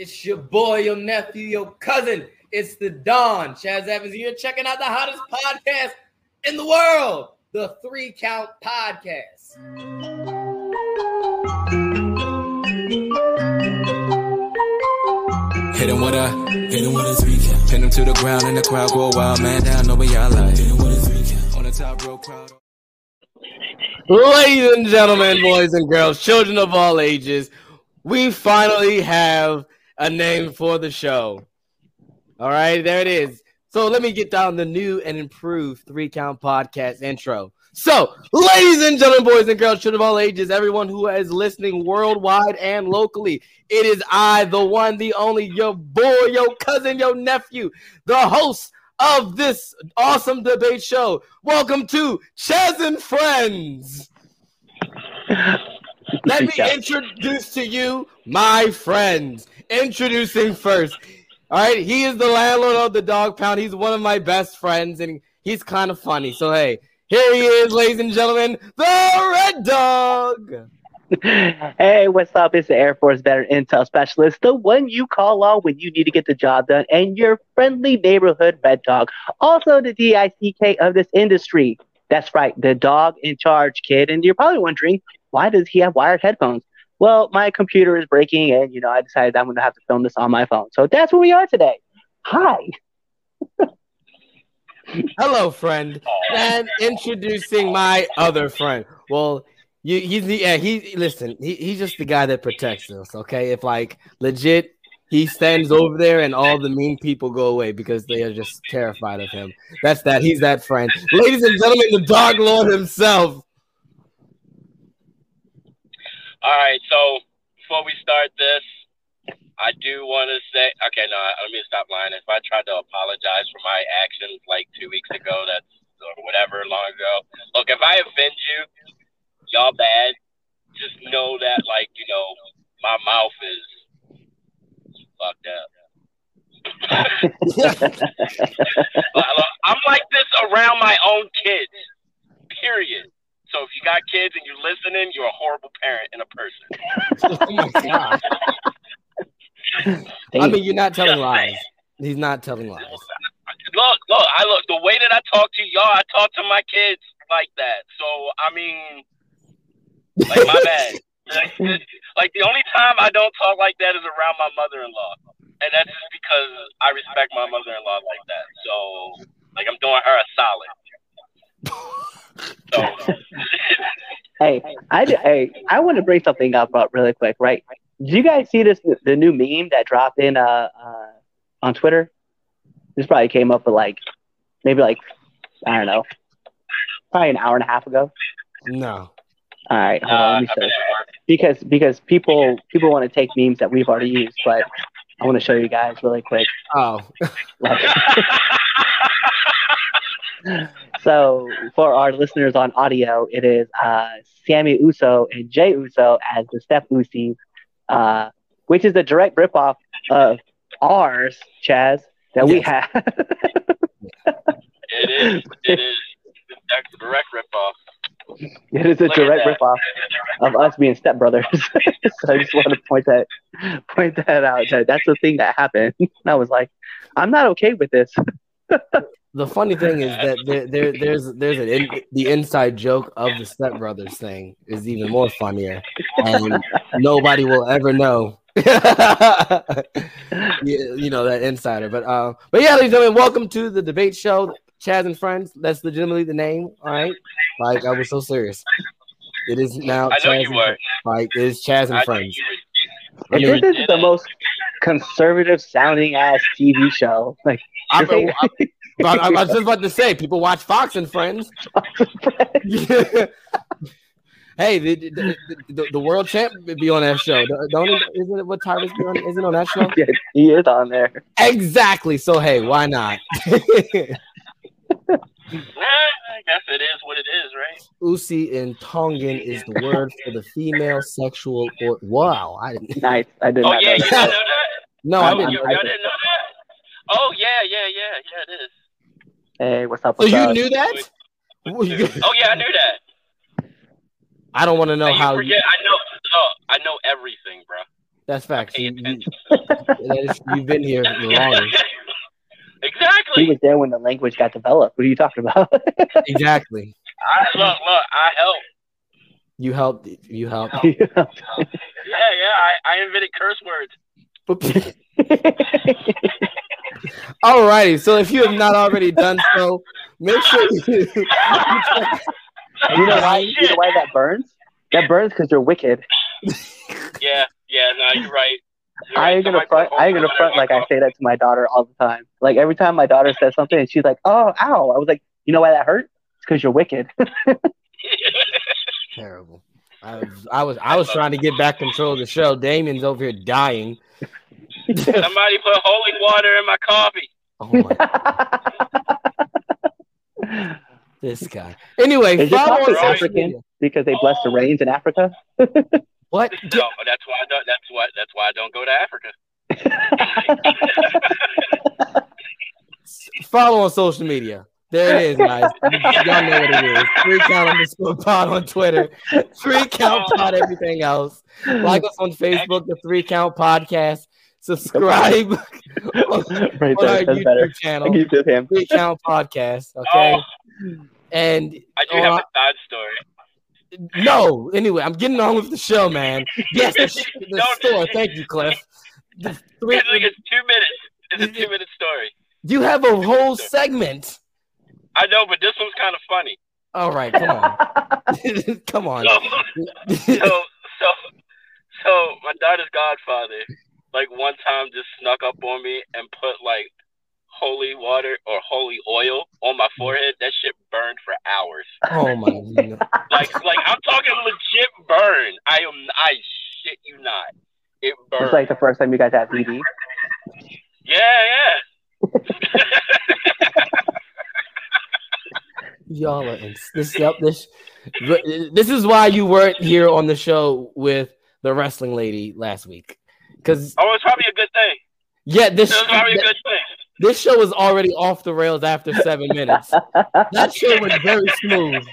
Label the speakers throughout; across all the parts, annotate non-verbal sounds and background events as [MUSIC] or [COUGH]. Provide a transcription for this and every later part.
Speaker 1: It's your boy, your nephew, your cousin. It's the Don. Chaz Evans here, checking out the hottest podcast in the world, the Three Count Podcast.
Speaker 2: Hit him with a, hit him with a three count. Pin him to the ground and the crowd go wild, man down, know what y'all like. Hit him with a three count. On the top row crowd.
Speaker 1: Ladies and gentlemen, boys and girls, children of all ages, we finally have a name for the show. All right, there it is. So let me get down the new and improved three count podcast intro. So, ladies and gentlemen, boys and girls, children of all ages, everyone who is listening worldwide and locally, it is I, the one, the only, your boy, your cousin, your nephew, the host of this awesome debate show. Welcome to Chaz and Friends. Let me [LAUGHS] introduce to you my friends. Introducing first. All right, he is the landlord of the dog pound. He's one of my best friends, and he's kind of funny. So hey, here he is, ladies and gentlemen, the Red Dawg. [LAUGHS]
Speaker 3: hey, what's up? It's the Air Force Veteran Intel Specialist, the one you call on when you need to get the job done, and your friendly neighborhood Red Dawg. Also, the DICK of this industry. That's right, the dog in charge, kid. And you're probably wondering, why does he have wired headphones? Well, my computer is breaking, and you know, I decided I'm going to have to film this on my phone. So that's where we are today. Hi. [LAUGHS]
Speaker 1: Hello, friend. And introducing my other friend. Well, you, he's the yeah, he listen, he, he's just the guy that protects us. Okay. If like legit he stands over there and all the mean people go away because they are just terrified of him. That's that. He's that friend. Ladies and gentlemen, the dog lord himself.
Speaker 4: All right, so before we start this, I do want to say, okay, no, let me stop lying. If I tried to apologize for my actions like two weeks ago, that's or whatever long ago. Look, if I offend you, y'all bad. Just know that, like, you know, my mouth is fucked up. [LAUGHS] [LAUGHS] I'm like this around my own kids. Period. So if you got kids and you're listening, you're a horrible parent and a person. [LAUGHS]
Speaker 1: oh my god. I mean, you're not telling Just lies. Saying. He's not telling lies.
Speaker 4: Look, look, I look the way that I talk to y'all, I talk to my kids like that. So I mean, like my bad. [LAUGHS] like, like the only time I don't talk like that is around my mother-in-law, and that's just because I respect my mother-in-law like that. So like I'm doing her a solid. [LAUGHS]
Speaker 3: hey, I hey, I want to bring something up uh, really quick, right? Did you guys see this the new meme that dropped in uh, uh on Twitter? This probably came up with like maybe like I don't know, probably an hour and a half ago.
Speaker 1: No.
Speaker 3: All right, hold on, let me show Because because people people want to take memes that we've already used, but I want to show you guys really quick.
Speaker 1: Oh. [LAUGHS] [LAUGHS]
Speaker 3: so for our listeners on audio, it is uh, Jimmy Uso and Jey Uso as the Step Usis, uh, which is a direct ripoff of ours, Chaz, that yes. we have.
Speaker 4: it is. It is. It's a direct ripoff.
Speaker 3: It is a Look direct ripoff of us being stepbrothers. [LAUGHS] so I just want to point that point that out. That that's the thing that happened. [LAUGHS] I was like, I'm not okay with this [LAUGHS]
Speaker 1: the funny thing is that [LAUGHS] there, there there's there's an in, the inside joke of the stepbrothers thing is even more funnier, and nobody will ever know. [LAUGHS] you, you, know that insider, but uh, but yeah, ladies and gentlemen, welcome to the debate show, Chaz and Friends. That's legitimately the name, all right? Like I was so serious. It is now.
Speaker 4: I know Chaz you were.
Speaker 1: Like it is Chaz and I Friends.
Speaker 3: I this is the most conservative sounding ass TV show. [LAUGHS] Like,
Speaker 1: I'm, I'm, [LAUGHS] I, I, was just about to say, people watch Fox and Friends. [LAUGHS] hey, the, the, the, the, world champ be on that show. Don't isn't it what Tyrus be on? Isn't on that show?
Speaker 3: Yeah, he is on there.
Speaker 1: Exactly. So hey, why not?
Speaker 4: I guess it is what it is, right?
Speaker 1: Usi in Tongan is the word for the female sexual or wow. I didn't [LAUGHS]
Speaker 3: nice. I didn't
Speaker 4: Oh yeah, you didn't know that?
Speaker 1: No, I oh, didn't.
Speaker 4: You, I didn't know that? Oh yeah, yeah, yeah, yeah, it is.
Speaker 3: Hey, what's up?
Speaker 1: Oh, so you up? knew that?
Speaker 4: oh yeah, I knew that.
Speaker 1: I don't want to know how.
Speaker 4: You forget, I know. No, I know everything, bro.
Speaker 1: That's facts.
Speaker 4: Pay
Speaker 1: You, you,
Speaker 4: attention. [LAUGHS]
Speaker 1: that is, you've been here the [LAUGHS] longest.
Speaker 3: He was there when the language got developed. What are you talking about? [LAUGHS]
Speaker 1: Exactly.
Speaker 4: I, look, look. I helped.
Speaker 1: You helped. You helped.
Speaker 4: Yeah, yeah. I, I invented curse words. [LAUGHS]
Speaker 1: Alrighty. So if you have not already done so, make sure you. [LAUGHS]
Speaker 3: you know why? You know why that burns? That burns because you're wicked.
Speaker 4: Yeah, yeah. No, you're right. You're
Speaker 3: I ain't gonna front.
Speaker 4: put
Speaker 3: I ain't gonna front like I say that to my daughter all the time. Like every time my daughter says something and she's like, "Oh, ow!" I was like, "You know why that hurt? It's because you're wicked." [LAUGHS]
Speaker 1: Terrible. I was, I was, I was trying to get back control of the show. Damien's over here dying. [LAUGHS]
Speaker 4: Somebody put holy water in my coffee.
Speaker 1: Oh my, [LAUGHS] this guy. Anyway,
Speaker 3: Is your
Speaker 1: follow
Speaker 3: coffee African? because they bless the rains in Africa.
Speaker 1: What? [LAUGHS]
Speaker 4: No, that's why I don't. That's why. That's why I don't go to Africa. [LAUGHS]
Speaker 1: Follow on social media. There it is, guys. Y'all know what it is. Three count underscore pod on Twitter. Three count pod everything else. Like us on Facebook, the Three Count Podcast. Subscribe [LAUGHS] on,
Speaker 3: right
Speaker 1: on our
Speaker 3: there, that's
Speaker 1: YouTube
Speaker 3: better.
Speaker 1: channel,
Speaker 3: Keep.
Speaker 1: Three Count Podcast. Okay.
Speaker 4: Oh,
Speaker 1: And
Speaker 4: I do have a side story.
Speaker 1: No, anyway, I'm getting on with the show, man. Yes, the, sh- [LAUGHS] the store. Thank you, Cliff. The three,
Speaker 4: It's like it's two minutes. It's a two minute story.
Speaker 1: you have a whole segment.
Speaker 4: I know, but this one's kind of funny.
Speaker 1: All right, come on. [LAUGHS] come on.
Speaker 4: So, so, so, so my daughter's godfather, like one time, just snuck up on me and put like holy water or holy oil on my forehead. That shit burned for hours.
Speaker 1: Oh my [LAUGHS] god.
Speaker 4: Like, like I'm talking legit burn. I am. I shit you not. It burned.
Speaker 3: It's like the first time you guys had VD.
Speaker 4: yeah, yeah. [LAUGHS]
Speaker 1: Y'all are in this yep, this this is why you weren't here on the show with the wrestling lady last week. Cause
Speaker 4: Oh, it's probably a good thing.
Speaker 1: yeah, this
Speaker 4: It was probably a good thing.
Speaker 1: This show was already off the rails after seven minutes. That show was very smooth.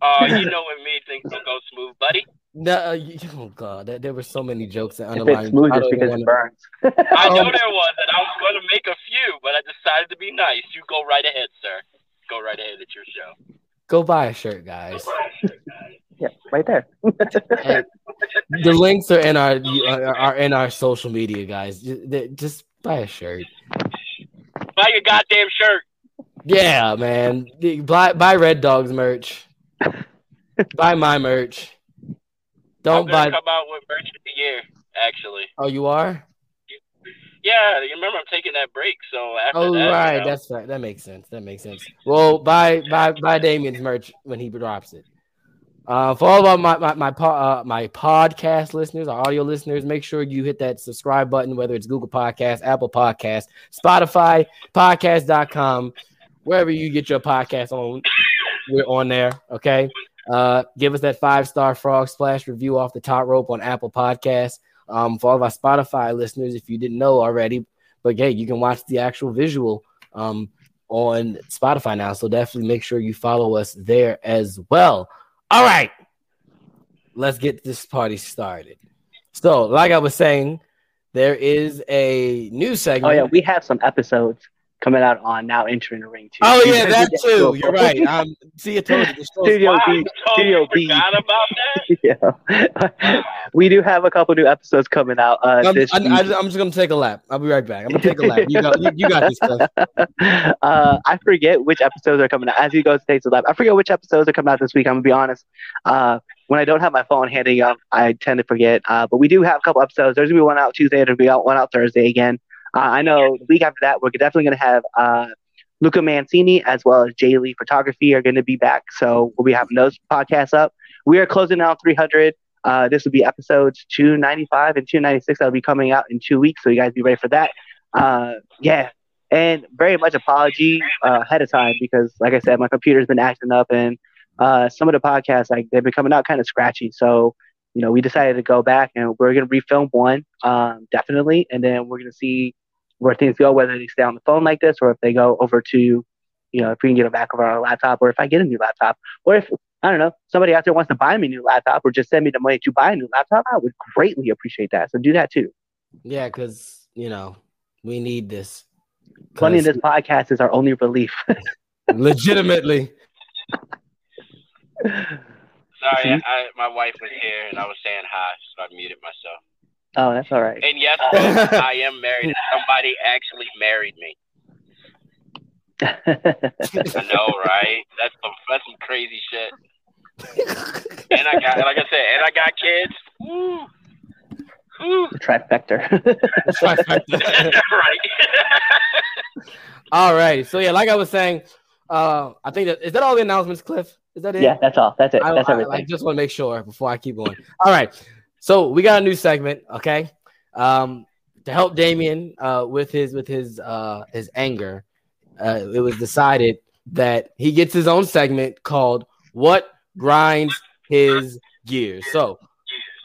Speaker 4: Uh, you know when me things don't go smooth, buddy.
Speaker 1: No, uh, you- oh god, there, there were so many jokes that
Speaker 3: If
Speaker 1: underlined.
Speaker 3: it's smooth,
Speaker 1: I
Speaker 3: because it
Speaker 1: wanna-
Speaker 3: burns. [LAUGHS]
Speaker 4: I know there was, and I was going to make a few, but I decided to be nice. You go right ahead, sir. Go right ahead. It's your show.
Speaker 1: Go buy a shirt, guys.
Speaker 3: Yeah, right there. [LAUGHS]
Speaker 1: And the links are in our are uh, are in our social media, guys. Just buy a shirt.
Speaker 4: Buy your goddamn shirt.
Speaker 1: Yeah, man. Buy buy Red Dawgs merch. buy my merch. Don't buy.
Speaker 4: come out with merch of the year. Actually,
Speaker 1: Oh, you are.
Speaker 4: yeah. You remember I'm taking that break, so after
Speaker 1: Oh,
Speaker 4: that, you
Speaker 1: right.
Speaker 4: know,
Speaker 1: That's right. That makes sense. That makes sense. Well, buy buy buy Damien's merch when he drops it. Uh, for all of my my my, po- uh, my podcast listeners, our audio listeners, make sure you hit that subscribe button, whether it's Google Podcast, Apple Podcast, Spotify, podcast.com, wherever you get your podcast on. We're on there. Okay. Uh, give us that five star frog splash review off the top rope on Apple Podcasts. Um, for all of our Spotify listeners, if you didn't know already, but hey, you can watch the actual visual um, on Spotify now. So definitely make sure you follow us there as well. All right, let's get this party started. So, like I was saying, there is a new segment.
Speaker 3: Oh yeah, we have some episodes coming out on now entering the ring too.
Speaker 1: Oh yeah, that too.
Speaker 3: to
Speaker 1: You're right. [LAUGHS] Um, see, I told you. The
Speaker 3: Studio
Speaker 4: Wow,
Speaker 3: B. Studio B.
Speaker 4: forgot about that. [LAUGHS]
Speaker 3: Yeah. [LAUGHS] we do have a couple new episodes coming out uh,
Speaker 1: I'm,
Speaker 3: this
Speaker 1: I,
Speaker 3: week.
Speaker 1: I, am just gonna take a lap. I'll be right back. I'm gonna take a lap. You got, you, you got this stuff.
Speaker 3: uh, I forget which episodes are coming out. As he goes to take the lap, I forget which episodes are coming out this week. I'm gonna be honest. Uh, when I don't have my phone handy up, I tend to forget. Uh, but we do have a couple episodes. There's gonna be one out Tuesday. There'll be out one out Thursday again. Uh, I know the week after that, we're definitely gonna have uh, Luca Mancini as well as Jay Lee Photography are gonna be back. So we'll be having those podcasts up. We are closing out 300. Uh, this will be episodes 295 and 296 that'll be coming out in two weeks. So you guys be ready for that. Uh, yeah, and very much apology uh, ahead of time because, like I said, my computer's been acting up, and uh, some of the podcasts like they've been coming out kind of scratchy. So, you know, we decided to go back and we're gonna refilm one, um, definitely, and then we're gonna see where things go, whether they stay on the phone like this or if they go over to, you know, if we can get a back over our laptop, or if I get a new laptop, or if I don't know, somebody out there wants to buy me a new laptop or just send me the money to buy a new laptop, I would greatly appreciate that. So do that too.
Speaker 1: Yeah, because you know we need this.
Speaker 3: Money in
Speaker 1: 'Cause
Speaker 3: this podcast is our only relief. [LAUGHS]
Speaker 1: legitimately.
Speaker 4: Sorry, I, I, my wife was here and I was saying hi, so I muted myself.
Speaker 3: Oh, that's all right.
Speaker 4: And yes, [LAUGHS] I am married. Somebody actually married me. [LAUGHS] I know, right? That's some that's some crazy shit. And I got, like I said, and I got kids. Woo. Woo.
Speaker 3: Trifecta. [LAUGHS]
Speaker 4: right.
Speaker 1: all right. So yeah, like I was saying, uh, I think that is that all the announcements, Cliff? Is that it?
Speaker 3: yeah, that's all. That's it.
Speaker 1: I,
Speaker 3: That's
Speaker 1: I-
Speaker 3: everything.
Speaker 1: I just want to make sure before I keep going. All right. So we got a new segment, okay? Um, to help Damien uh, with his with his uh, his anger, uh, it was decided that he gets his own segment called "What Grinds His Gears." So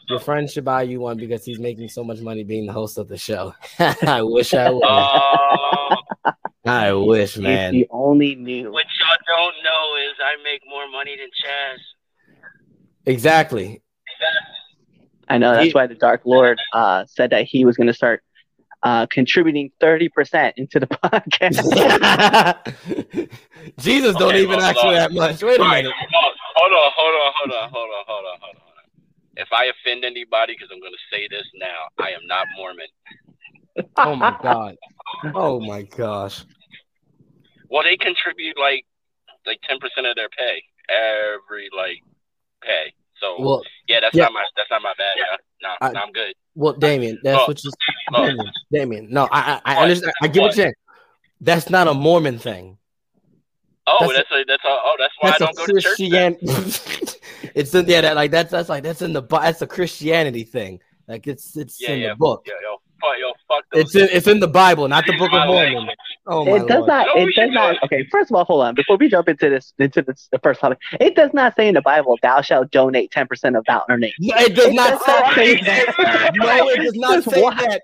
Speaker 1: your friend should buy you one because he's making so much money being the host of the show. [LAUGHS] I wish I was.
Speaker 4: Oh,
Speaker 1: I wish,
Speaker 3: if
Speaker 1: man.
Speaker 3: you only knew.
Speaker 4: what y'all don't know is I make more money than Chaz.
Speaker 1: Exactly.
Speaker 3: I know that's
Speaker 1: He-
Speaker 3: why the Dark Lord uh, said that he was going to start uh, contributing 30% into the [LAUGHS] podcast. [LAUGHS]
Speaker 1: Jesus don't
Speaker 4: Okay,
Speaker 1: even
Speaker 4: hold
Speaker 1: ask for that much. Wait a
Speaker 4: Right.
Speaker 1: minute.
Speaker 4: Hold hold on, hold on, hold on, hold on, hold on, hold on. If I offend anybody, because I'm going to say this now, I am not Mormon.
Speaker 1: Oh my god. Oh my gosh.
Speaker 4: Well, they contribute like like ten percent of their pay every like pay. So
Speaker 1: Well,
Speaker 4: yeah, that's
Speaker 1: yeah.
Speaker 4: not my that's not my bad. Yeah. No,
Speaker 1: I-
Speaker 4: no, I'm good.
Speaker 1: well, Damien, that's
Speaker 4: Oh,
Speaker 1: what you.
Speaker 4: oh.
Speaker 1: Damien, Damien. No, I, I, I understand. I get what you're saying. That's not a Mormon thing.
Speaker 4: Oh,
Speaker 1: That's
Speaker 4: that's, a, that's a, oh that's why
Speaker 1: That's
Speaker 4: I
Speaker 1: a
Speaker 4: don't go to church. [LAUGHS]
Speaker 1: It's in yeah, that like that's that's like that's in the that's a Christianity thing. Like it's it's
Speaker 4: Yeah,
Speaker 1: in
Speaker 4: yeah,
Speaker 1: the book.
Speaker 4: Yo, fuck, yo.
Speaker 1: It's in it's in the Bible, not the Book of Mormon. Oh my
Speaker 3: it does
Speaker 1: lord.
Speaker 3: not. It does not. Okay, first of all, hold on. Before we jump into this, into this the first topic, it does not say in the Bible, "Thou shalt donate ten percent of thou earnings."
Speaker 1: No, it does
Speaker 3: It
Speaker 1: not
Speaker 3: does not
Speaker 1: say
Speaker 3: say
Speaker 1: that.
Speaker 3: that.
Speaker 1: No, it does not say
Speaker 3: What?
Speaker 1: that.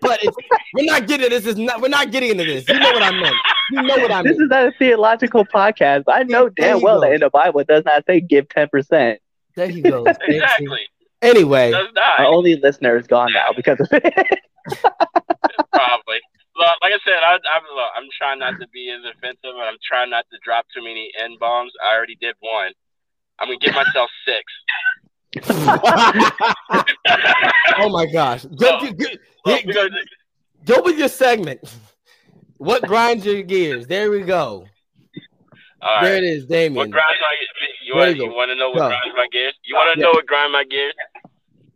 Speaker 1: But it's, we're not getting this. Is not. We're not getting into this. You know what I meant. You know what I
Speaker 3: mean.
Speaker 1: This
Speaker 3: is not a theological podcast, but I know
Speaker 1: There
Speaker 3: damn well
Speaker 1: go.
Speaker 3: that in the Bible it does not say give ten percent.
Speaker 1: There he goes. [LAUGHS] Thank you.
Speaker 4: Exactly.
Speaker 1: Anyway,
Speaker 3: Our only listener is gone now because of it. [LAUGHS]
Speaker 4: probably. Look, like I said, I, I'm look, I'm trying not to be as offensive, and I'm trying not to drop too many n bombs. I already did one. I'm gonna give myself six. [LAUGHS]
Speaker 1: oh my gosh. Go, go, go,
Speaker 4: gonna-
Speaker 1: go with your segment. What grinds your gears? There we go.
Speaker 4: all
Speaker 1: There it is,
Speaker 4: What
Speaker 1: Damien.
Speaker 4: grinds my you want,
Speaker 1: you,
Speaker 4: you want to know what
Speaker 1: Go.
Speaker 4: grinds my gears? You want to know what grinds my gears?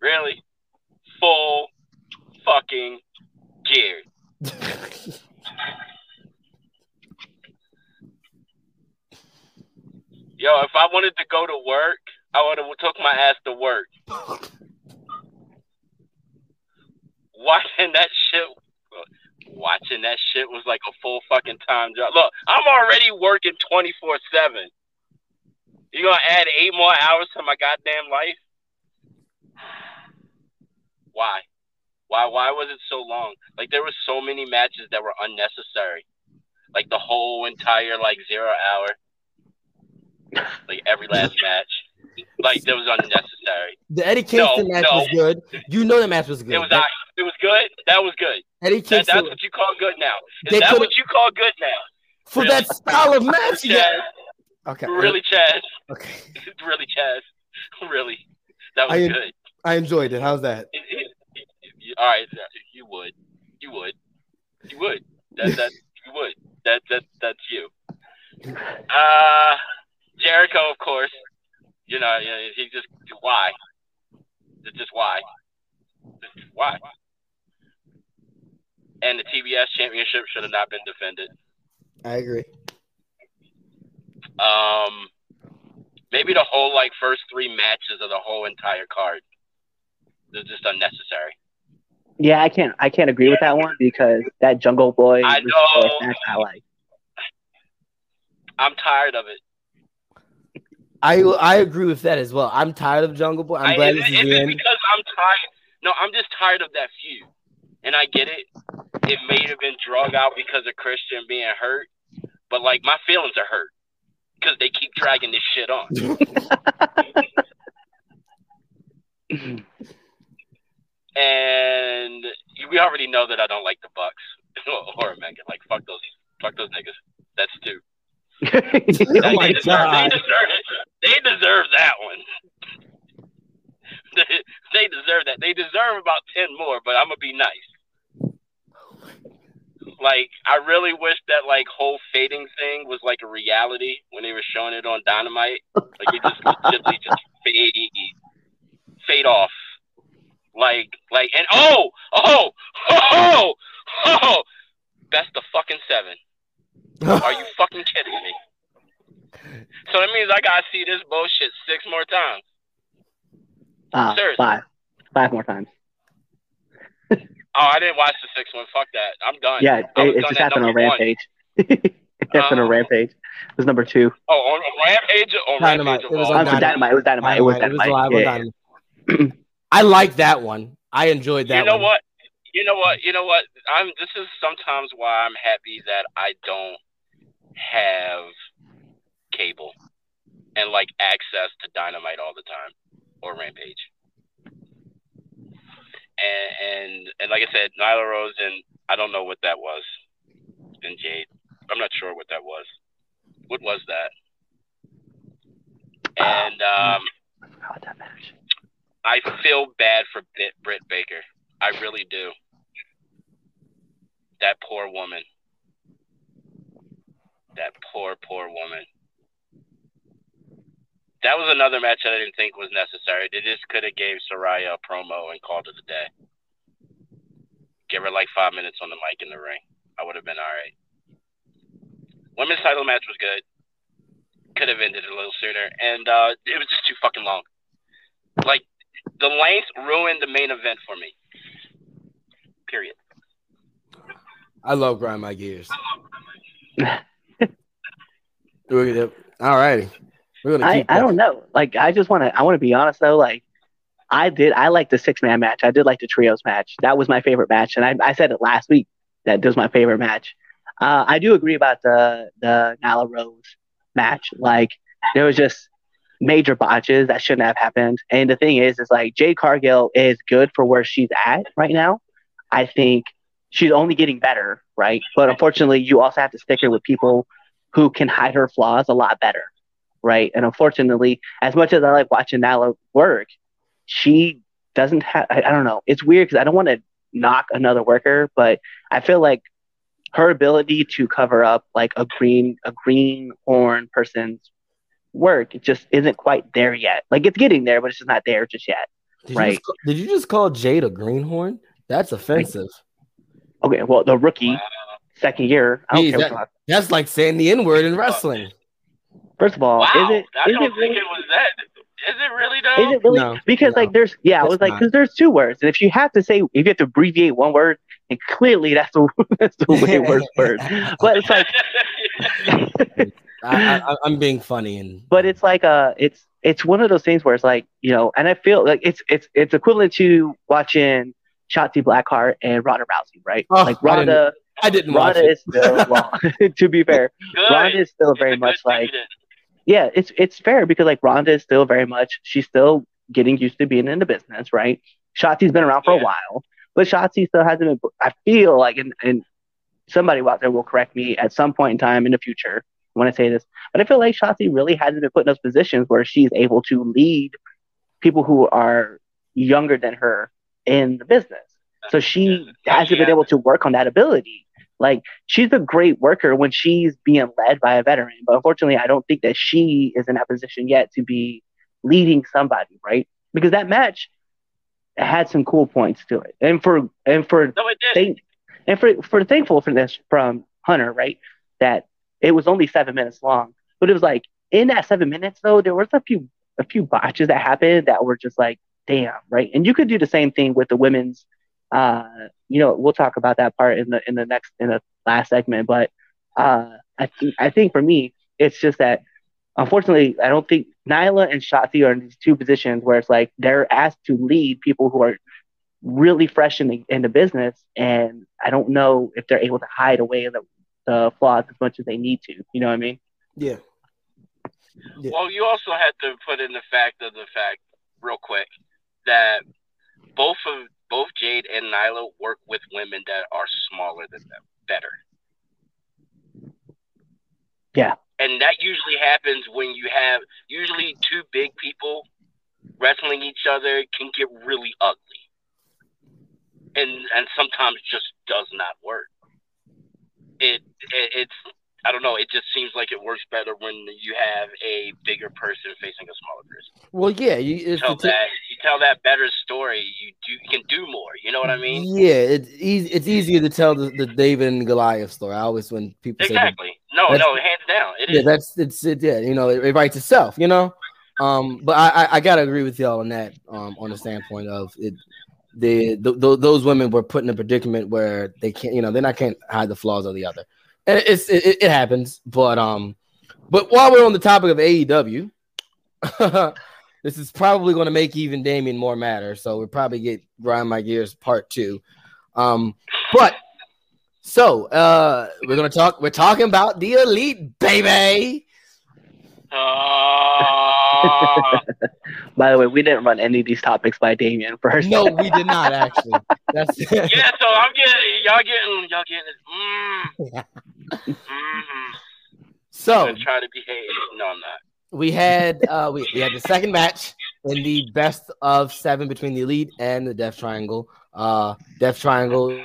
Speaker 4: Really? Full fucking gears. Yo, if I wanted to go to work, I would have took my ass to work. Watching that shit, watching that shit was like a full fucking time job. Look, I'm already working twenty four seven. You gonna add eight more hours to my goddamn life? Why? Why? Why was it so long? Like there were so many matches that were unnecessary. Like the whole entire like zero hour. Like every last [LAUGHS] match. Like that was unnecessary.
Speaker 1: The Eddie Kingston
Speaker 4: No,
Speaker 1: match
Speaker 4: no.
Speaker 1: was good. You know the match was good.
Speaker 4: It was
Speaker 1: That-
Speaker 4: it was good. That was good.
Speaker 1: Eddie
Speaker 4: That,
Speaker 1: Kingston
Speaker 4: that's what you call good now. Is that what you call good now?
Speaker 1: for
Speaker 4: really?
Speaker 1: that style of match. Yeah. Okay.
Speaker 4: really, Chaz.
Speaker 1: Okay. [LAUGHS]
Speaker 4: really, Chaz. [LAUGHS] Really, that was
Speaker 1: I-
Speaker 4: good.
Speaker 1: I enjoyed it. How's that?
Speaker 4: It- it- it- all right, you would, you would, you would. That that [LAUGHS] you would. That that that's you. Uh, Jericho, of course. You know, you know, he just why? It's just why? Just why? And the TBS championship should have not been defended.
Speaker 1: I agree.
Speaker 4: Um, maybe the whole like first three matches of the whole entire card. They're just unnecessary.
Speaker 3: Yeah, I can't. I can't agree with that one because that Jungle Boy.
Speaker 4: I know.
Speaker 3: the I like.
Speaker 4: I'm tired of it.
Speaker 1: I I agree with that as well. I'm tired of Jungle Boy. I'm
Speaker 4: I,
Speaker 1: glad
Speaker 4: is,
Speaker 1: this
Speaker 4: it-
Speaker 1: is
Speaker 4: is
Speaker 1: the end.
Speaker 4: because I'm tired? No, I'm just tired of that feud. And I get it. It may have been drug out because of Christian being hurt, but like my feelings are hurt because they keep dragging this shit on. [LAUGHS] [LAUGHS] [LAUGHS] and we already know that I don't like the Bucks [LAUGHS] or Megan. Like fuck those, fuck those niggas. That's two. [LAUGHS]
Speaker 1: Oh my
Speaker 4: they, deserve,
Speaker 1: God.
Speaker 4: they deserve it. They deserve that one. they, [LAUGHS] they deserve that. They deserve about ten more, but I'm gonna be nice. Like I really wish that like whole fading thing was like a reality when they were showing it on Dynamite. Like it just legitimately just fade fade off. Like like and oh oh oh oh best of fucking seven. Are you fucking kidding me? So that means I gotta see this bullshit six more times.
Speaker 3: Ah,
Speaker 4: Seriously.
Speaker 3: five, five more times.
Speaker 4: Oh, I didn't watch the sixth one. Fuck that. I'm done.
Speaker 3: Yeah,
Speaker 4: I was
Speaker 3: it, it just happened on. Rampage. [LAUGHS] it happened on
Speaker 4: Oh.
Speaker 3: Rampage. It was number two.
Speaker 4: Oh, on, on Rampage. On
Speaker 1: Dynamite.
Speaker 4: Rampage.
Speaker 1: It was
Speaker 4: oh,
Speaker 1: on
Speaker 3: Um,
Speaker 1: Dynamite.
Speaker 3: Dynamite. It was Dynamite. It was Dynamite.
Speaker 1: live
Speaker 3: Yeah, [CLEARS THROAT]
Speaker 1: on
Speaker 3: yeah.
Speaker 1: Dynamite. I like that one. I enjoyed that
Speaker 4: you know
Speaker 1: one.
Speaker 4: what? You know what? You know what? I'm. This is sometimes why I'm happy that I don't have cable and like access to Dynamite all the time or Rampage. And and and like I said, Nyla Rose and I don't know what that was. And Jade, I'm not sure what that was. What was that? And um,
Speaker 3: that match.
Speaker 4: I feel bad for Britt Baker. I really do. That poor woman. That poor, poor woman. That was another match that I didn't think was necessary. They just could have gave Saraya a promo and called it a day. Give her like five minutes on the mic in the ring. I would have been all right. Women's title match was good. Could have ended a little sooner, and uh, it was just too fucking long. Like the length ruined the main event for me. Period.
Speaker 1: I love grind my gears. [LAUGHS] We're All righty. We're gonna
Speaker 3: I,
Speaker 1: keep
Speaker 3: I
Speaker 1: that.
Speaker 3: don't know. Like I just want to. I want to be honest though. Like I did. I like the six man match. I did like the trios match. That was my favorite match, and I, I said it last week that was my favorite match. Uh, I do agree about the the Nyla Rose match. Like there was just major botches that shouldn't have happened. And the thing is, is like Jade Cargill is good for where she's at right now. I think she's only getting better, right? But unfortunately, you also have to stick her with people who can hide her flaws a lot better, right? And unfortunately, as much as I like watching Nyla work, she doesn't have. I, I don't know. It's weird because I don't want to knock another worker, but I feel like her ability to cover up like a green a green horn person's work It just isn't quite there yet. Like it's getting there, but it's just not there just yet.
Speaker 1: Did you,
Speaker 3: right.
Speaker 1: just, call- did you just call Jade a greenhorn? That's offensive.
Speaker 3: Okay, well the rookie second year. I don't
Speaker 1: Geez,
Speaker 3: care
Speaker 1: that-
Speaker 3: what the-
Speaker 1: That's like saying the N word in wrestling.
Speaker 3: First of all,
Speaker 4: Wow.
Speaker 3: is it
Speaker 4: I
Speaker 3: is
Speaker 4: don't
Speaker 3: it
Speaker 4: think
Speaker 3: really
Speaker 4: it was that. Is it really though?
Speaker 3: Is it really?
Speaker 1: No,
Speaker 3: because
Speaker 1: no.
Speaker 3: like there's yeah, I was like because there's two words, and if you have to say if you have to abbreviate one word, and clearly that's the [LAUGHS] that's the way worse [LAUGHS] word. But it's like, [LAUGHS]
Speaker 1: I, I, I'm being funny and
Speaker 3: but it's like uh, it's it's one of those things where it's like you know, and I feel like it's it's it's equivalent to watching Shotzi Blackheart and Ronda Rousey, right?
Speaker 1: Oh,
Speaker 3: like
Speaker 1: I didn't
Speaker 3: Ronda,
Speaker 1: I didn't watch
Speaker 3: Ronda
Speaker 1: it.
Speaker 3: is still [LAUGHS] well. [LAUGHS] to be fair,
Speaker 4: Good.
Speaker 3: Ronda is still very much like yeah, it's it's fair because like Ronda is still very much she's still getting used to being in the business, right? Shotzi's been around for a while, but Shotzi still hasn't been. I feel like, and, and somebody out there will correct me at some point in time in the future when I say this, but I feel like Shotzi really hasn't been put in those positions where she's able to lead people who are younger than her in the business. So she hasn't been able to work on that ability. Like she's a great worker when she's being led by a veteran, but unfortunately, I don't think that she is in that position yet to be leading somebody, right? Because that match had some cool points to it, and for and for
Speaker 4: No,
Speaker 3: thank and for for thankful for this from Hunter, right? That it was only seven minutes long, but it was like in that seven minutes though, there was a few a few botches that happened that were just like, damn, right? And you could do the same thing with the women's. Uh, you know, we'll talk about that part in the in the next in the last segment, but uh, I think I think for me, it's just that unfortunately, I don't think Nyla and Shotzi are in these two positions where it's like they're asked to lead people who are really fresh in the in the business, and I don't know if they're able to hide away the, the flaws as much as they need to. You know what I mean?
Speaker 1: Yeah. Yeah.
Speaker 4: Well, you also had to put in the fact of the fact, real quick, that both of both Jade and Nyla work with women that are smaller than them, better.
Speaker 3: Yeah.
Speaker 4: And that usually happens when you have usually two big people wrestling each other can get really ugly. And and sometimes just does not work. It, it it's I don't know, it just seems like it works better when you have a bigger person facing a smaller person.
Speaker 1: Well, yeah, you, it's
Speaker 4: Tell
Speaker 1: t-
Speaker 4: that you tell that better story, you do you can do more. You know what I mean?
Speaker 1: Yeah, it's easy. It's easier to tell the, the David and Goliath story. I always when people say, that-
Speaker 4: Exactly. No, no, hands down. It
Speaker 1: yeah,
Speaker 4: is.
Speaker 1: that's it's it, yeah, you know, it, it writes itself, you know. Um, but I, I I gotta agree with y'all on that. Um, on the standpoint of it, the, th- th- those women were put in a predicament where they can't, you know, they're not can't hide the flaws of the other, it's it, it happens. But um, but while we're on the topic of AEW, [LAUGHS] this is probably going to make even Damien more matter. So we'll probably get grind my gears part two. Um, but so uh, we're gonna talk. We're talking about the elite, baby.
Speaker 4: Uh, [LAUGHS]
Speaker 3: By the way, we didn't run any of these topics by Damien first.
Speaker 1: No, we did not actually. [LAUGHS] That's
Speaker 4: yeah, so I'm getting y'all getting y'all getting mm, mm, [LAUGHS]
Speaker 1: so
Speaker 4: I'm trying to behave. No, I'm not.
Speaker 1: we had uh we, we had the second match in the best of seven between the elite and the Death Triangle. Uh Death Triangle.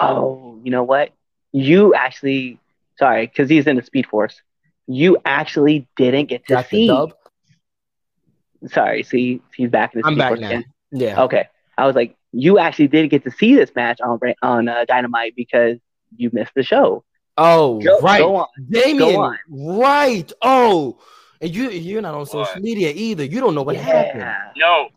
Speaker 3: Oh, you know what? You actually, sorry, because he's in the Speed Force. You actually didn't get to
Speaker 1: Got the
Speaker 3: see.
Speaker 1: dub.
Speaker 3: Sorry, see, he's back in the
Speaker 1: I'm
Speaker 3: Speed
Speaker 1: back
Speaker 3: Force
Speaker 1: now.
Speaker 3: again.
Speaker 1: Yeah.
Speaker 3: Okay, I was like, you actually did get to see this match on on uh, Dynamite because you missed the show.
Speaker 1: Oh,
Speaker 3: Go,
Speaker 1: right.
Speaker 3: go on.
Speaker 1: Damien.
Speaker 3: Go on.
Speaker 1: Right. Oh. And you you're not on social media either. You don't know what happened.
Speaker 4: No.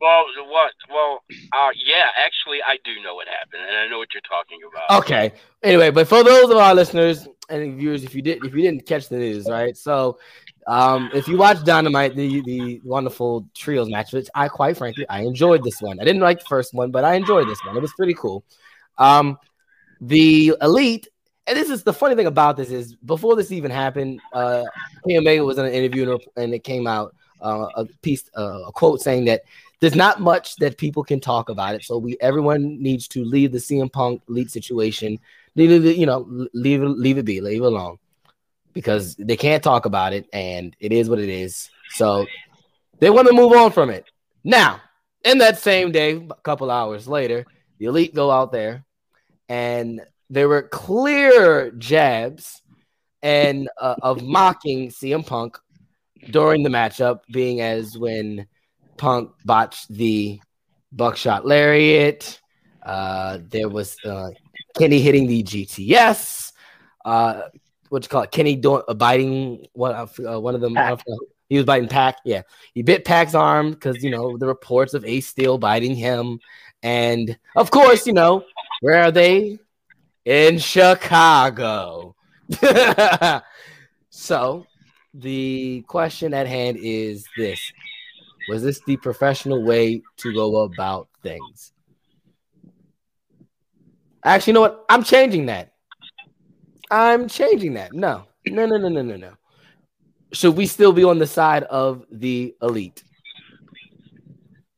Speaker 4: Well, what? Well, uh, yeah. Actually, I do know what happened, and I know what you're talking about.
Speaker 1: Okay. Anyway, but for those of our listeners and viewers, if you did if you didn't catch the news, right? So um if you watch Dynamite, the the wonderful trios match, which I quite frankly I enjoyed this one. I didn't like the first one, but I enjoyed this one. It was pretty cool. Um the elite, and this is the funny thing about this is before this even happened, uh Omega was in an interview and- it came out uh, a piece uh, a quote saying that there's not much that people can talk about it. So we everyone needs to leave the CM Punk lead situation. You know, leave it, leave it be, leave it alone, because they can't talk about it, and it is what it is. So they want to move on from it. Now, in that same day, a couple hours later, the elite go out there, and there were clear jabs and uh, of mocking CM Punk during the matchup, being as when Punk botched the buckshot lariat. Uh, there was uh, Kenny hitting the GTS. Uh, what you call it? Kenny doing uh, biting one of uh, one of them. He was biting Pac. Yeah, he bit Pac's arm because you know the reports of Ace Steel biting him, and of course you know where are they? In Chicago. [LAUGHS] so the question at hand is this. Was this the professional way to go about things? Actually you know what? I'm changing that. I'm changing that. No. No no no no no no. Should we still be on the side of the elite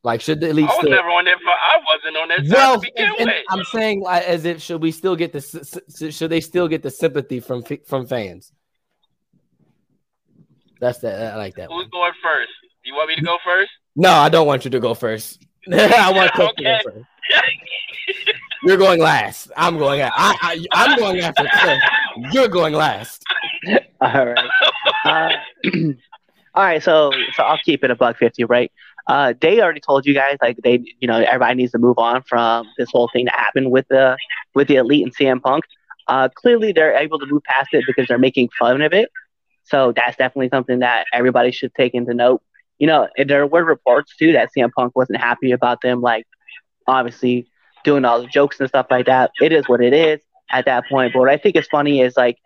Speaker 1: like should the elite
Speaker 4: I was
Speaker 1: still
Speaker 4: never on that. For, I wasn't on that side
Speaker 1: well,
Speaker 4: to begin
Speaker 1: and- and
Speaker 4: with.
Speaker 1: I'm saying like, as if should we still get the s- s- should they still get the sympathy from from fans? That's that. I like that
Speaker 4: Who's
Speaker 1: one.
Speaker 4: going first? You want me to go first?
Speaker 1: No, I don't want you to go first. [LAUGHS] I want Cliff to
Speaker 4: Okay.
Speaker 1: go first. You're going last. I'm going. At, I, I I'm going after Cliff. You're going last. [LAUGHS]
Speaker 3: All right. Uh, [CLEARS THROAT] all right. So so I'll keep it a buck fifty, right? Uh, they already told you guys like they, you know, everybody needs to move on from this whole thing that happened with the with the elite and CM Punk. Uh, clearly they're able to move past it because they're making fun of it. So that's definitely something that everybody should take into note. You know, there were reports too that CM Punk wasn't happy about them, like obviously doing all the jokes and stuff like that. It is what it is at that point. But what I think is funny is like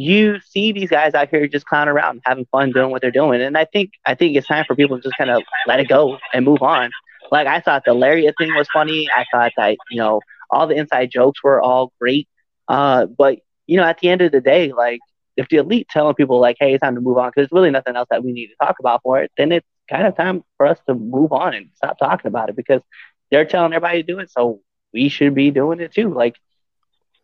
Speaker 3: you see these guys out here just clowning around, having fun doing what they're doing, and I think I think it's time for people to just kind of let it go and move on. Like I thought the lariat thing was funny. I thought that you know all the inside jokes were all great. Uh, but you know at the end of the day, like if the elite telling people like, hey, it's time to move on because there's really nothing else that we need to talk about for it, then it's kind of time for us to move on and stop talking about it because they're telling everybody to do it, so we should be doing it too. Like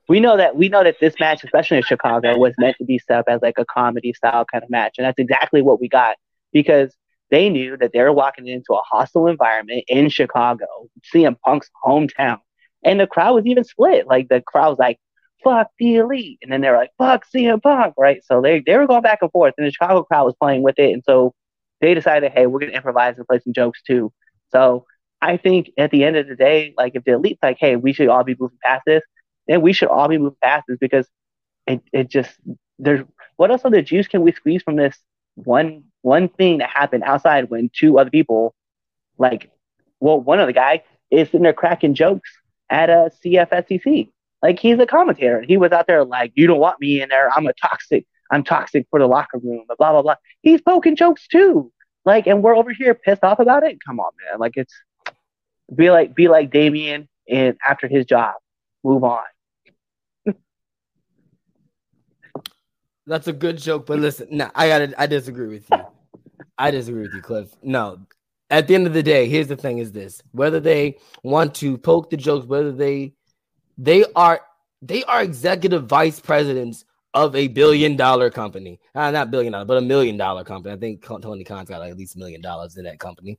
Speaker 3: we know that we know that this match, especially in Chicago, was meant to be set up as like a comedy style kind of match, and that's exactly what we got because they knew that they were walking into a hostile environment in Chicago, CM Punk's hometown, and the crowd was even split. Like the crowd was like, "Fuck the elite," and then they were like, "Fuck CM Punk," right? So they they were going back and forth, and the Chicago crowd was playing with it, and so they decided, "Hey, we're gonna improvise and play some jokes too." So I think at the end of the day, like if the elite's like, "Hey, we should all be moving past this," then we should all be moving past this because it it just there's what else other juice can we squeeze from this one one thing that happened outside when two other people like well one of the guy is sitting there cracking jokes at a CFSCC. Like he's a commentator. And he was out there like, you don't want me in there. I'm a toxic. I'm toxic for the locker room. Blah blah blah. He's poking jokes too. Like, and we're over here pissed off about it. Come on, man. Like it's be like be like Damien and after his job, move on.
Speaker 1: That's a good joke, but listen, no, I got to I disagree with you. I disagree with you, Cliff. No, at the end of the day, here's the thing: is this whether they want to poke the jokes, whether they they are they are executive vice presidents of a billion dollar company, uh, not billion dollar, but a million dollar company. I think Tony Khan's got like at least a million dollars in that company,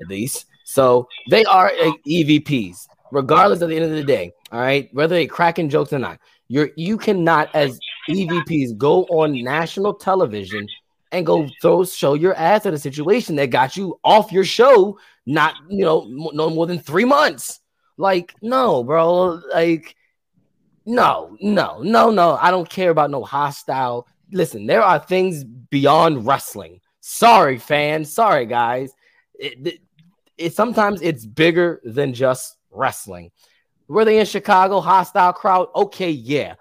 Speaker 1: at least. So they are EVPs, regardless of the end of the day. All right, whether they cracking jokes or not. You're you cannot as EVPs go on national television and go throw show your ass at a situation that got you off your show not you know no more than three months. Like no, bro. Like no, no, no, no. I don't care about no hostile. Listen, there are things beyond wrestling. Sorry, fans. Sorry, guys. It, it, it sometimes it's bigger than just wrestling. Were they in Chicago? Hostile crowd? Okay, yeah.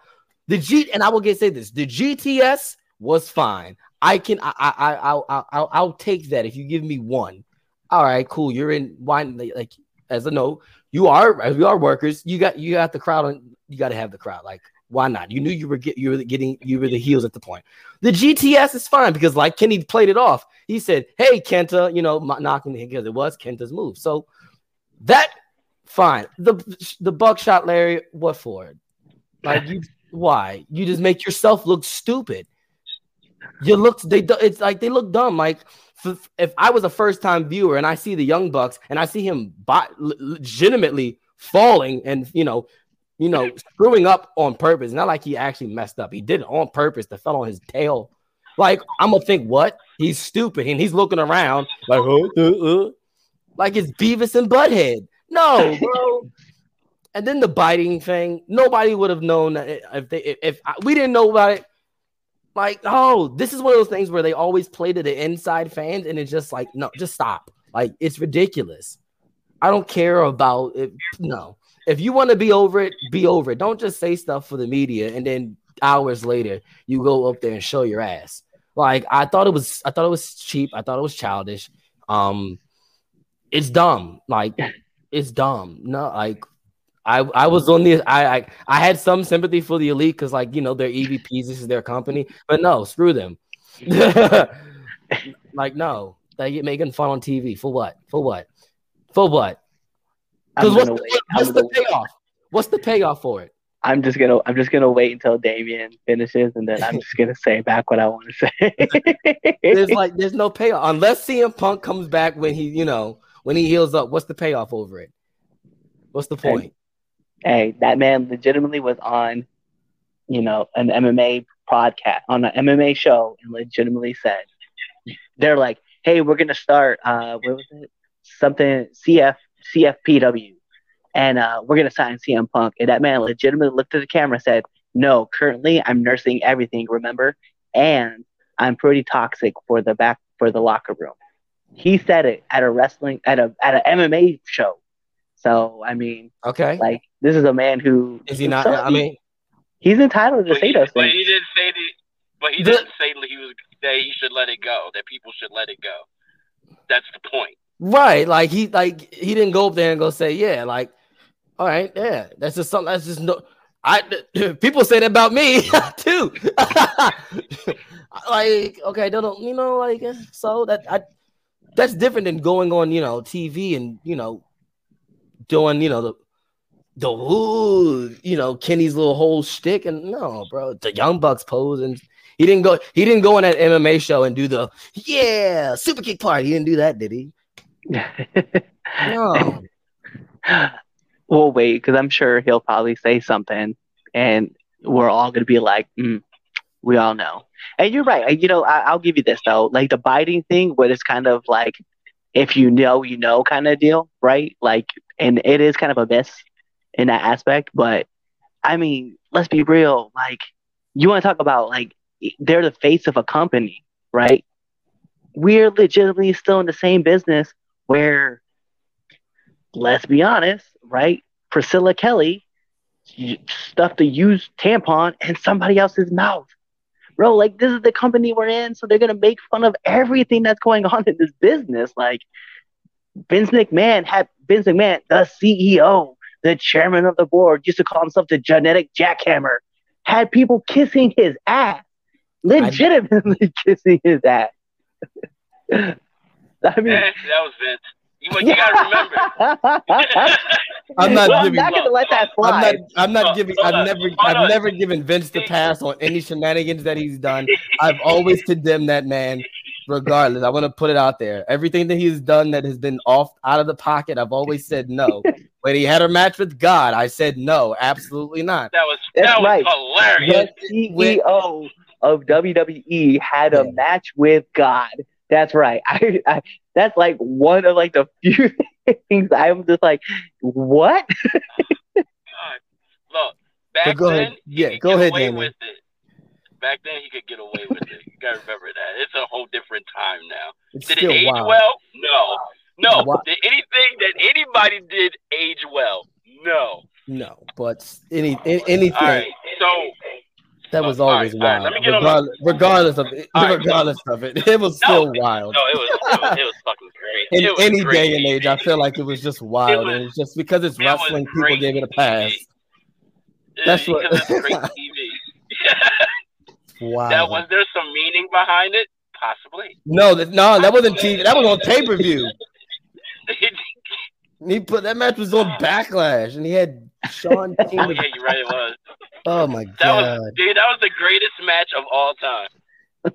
Speaker 1: The G and I will get say this: the GTS was fine. I can I I I I I'll, I'll take that if you give me one. All right, cool. You're in wine like as a note. You are as we are workers. You got you got the crowd on. You got to have the crowd. Like why not? You knew you were get, you were getting you were the heels at the point. The GTS is fine because like Kenny played it off. He said, "Hey Kenta," you know, knocking because it was Kenta's move. So that Fine. The the buckshot, Larry. What for? Like you? Why? You just make yourself look stupid. You look. They. It's like they look dumb. Like if I was a first time viewer and I see the Young Bucks and I see him by, legitimately falling and you know, you know, screwing up on purpose. Not like he actually messed up. He did it on purpose to fell on his tail. Like I'm gonna think, what? He's stupid and he's looking around like, oh, uh, uh. like it's Beavis and Butthead. No, bro. And then the biting thing, nobody would have known that if they if, if we didn't know about it. Like, oh, this is one of those things where they always play to the inside fans, and it's just like, no, just stop. Like, it's ridiculous. I don't care about it. No, if you want to be over it, be over it. Don't just say stuff for the media and then hours later you go up there and show your ass. Like I thought it was, I thought it was cheap. I thought it was childish. Um, it's dumb. Like [LAUGHS] it's dumb. No, like I I was on the I I, I had some sympathy for the elite because like you know they're EVPs, this is their company, but no, screw them. [LAUGHS] like no, they get making fun on TV for what? For what? For what? Because what's, the, what's the payoff? What's the payoff for it?
Speaker 3: I'm just gonna I'm just gonna wait until Damien finishes and then I'm just gonna say back what I want to say.
Speaker 1: there's like [LAUGHS] there's no payoff unless CM Punk comes back when he you know when he heals up, what's the payoff over it? What's the point?
Speaker 3: Hey, that man legitimately was on, you know, an MMA podcast on an MMA show and legitimately said, they're like, hey, we're gonna start uh what was it? Something CF CFPW. And uh, we're gonna sign CM Punk. And that man legitimately looked at the camera and said, No, currently I'm nursing everything, remember? And I'm pretty toxic for the back for the locker room. He said it at a wrestling at a at an MMA show. So I mean,
Speaker 1: okay,
Speaker 3: like this is a man who
Speaker 1: is he not? So, I mean,
Speaker 3: he's entitled to say
Speaker 4: he,
Speaker 3: those
Speaker 4: but
Speaker 3: things.
Speaker 4: he didn't say that. But he the, didn't say that he was that he should let it go. That people should let it go. That's the point.
Speaker 1: Right. Like he like he didn't go up there and go say, yeah, like, all right, yeah. That's just something that's just no I [LAUGHS] people say that about me [LAUGHS] too. [LAUGHS] like, okay, they don't, you know, like so that I that's different than going on, you know, TV and you know, doing, you know, the the ooh, you know, Kenny's little whole shtick. And no, bro, the Young Bucks pose and he didn't go, he didn't go on that MMA show and do the yeah, super kick part. He didn't do that, did he? [LAUGHS] no.
Speaker 3: We'll wait because I'm sure he'll probably say something, and we're all gonna be like, mm, we all know. And you're right. You know, I, will give you this though, like the biting thing, where it's kind of like, if you know, you know, kind of deal, right? Like, and it is kind of a miss in that aspect. But I mean, let's be real. Like, you want to talk about like they're the face of a company, right? We're legitimately still in the same business where, let's be honest, right? Priscilla Kelly stuffed a used tampon in somebody else's mouth. Bro, like this is the company we're in, so they're gonna make fun of everything that's going [LAUGHS] on in this business. Like Vince McMahon had Vince McMahon, the CEO, the chairman of the board, used to call himself the genetic jackhammer, had people kissing his ass, legitimately [LAUGHS] kissing his ass. [LAUGHS]
Speaker 4: I mean, [LAUGHS] that was Vince. You, you gotta remember.
Speaker 1: I'm not
Speaker 3: well,
Speaker 1: giving.
Speaker 3: I'm not gonna let that slide.
Speaker 1: I'm not. I'm not giving. I've never. I've never given Vince the pass on any shenanigans that he's done. I've always condemned that man, regardless. I want to put it out there. Everything that he's done that has been off out of the pocket, I've always said no. [LAUGHS] when he had a match with God, I said no, absolutely not.
Speaker 4: That was
Speaker 3: That's
Speaker 4: that was
Speaker 3: right.
Speaker 4: hilarious.
Speaker 3: The CEO of WWE had a match with God. That's right. [LAUGHS] I, I that's like one of like the few [LAUGHS] things I'm just like, what?
Speaker 4: God. Look, back
Speaker 1: go
Speaker 4: then,
Speaker 1: ahead. Yeah, go ahead,
Speaker 4: away
Speaker 1: Daniel.
Speaker 4: with it. Back then, he could get away with it. You gotta remember that. It's a whole different time now.
Speaker 1: It's
Speaker 4: Did it age
Speaker 1: wild.
Speaker 4: well? No. No. Did anything that anybody did age well? No.
Speaker 1: No, but any, a- anything
Speaker 4: right. So
Speaker 1: that was always
Speaker 4: all right,
Speaker 1: wild.
Speaker 4: let me get on
Speaker 1: regardless, regardless of it,
Speaker 4: All right.
Speaker 1: regardless of it, it was
Speaker 4: No,
Speaker 1: still wild.
Speaker 4: no, it was it was, it was fucking great.
Speaker 1: In
Speaker 4: was
Speaker 1: any
Speaker 4: great
Speaker 1: day and age, I feel like it was just wild,
Speaker 4: was-
Speaker 1: and it's just because it's
Speaker 4: it
Speaker 1: wrestling, people gave it a pass. That's what-
Speaker 4: it's [LAUGHS] great TV. [LAUGHS]
Speaker 1: Wow.
Speaker 4: that was there some meaning behind it? Possibly.
Speaker 1: no, that, no, that wasn't TV. That was on pay per view. [LAUGHS] He put that match was on Backlash, and he had Shawn.
Speaker 4: oh [LAUGHS] yeah, you're right. It was.
Speaker 1: Oh my
Speaker 4: That
Speaker 1: god!
Speaker 4: was dude. That was the greatest match of all time. [LAUGHS]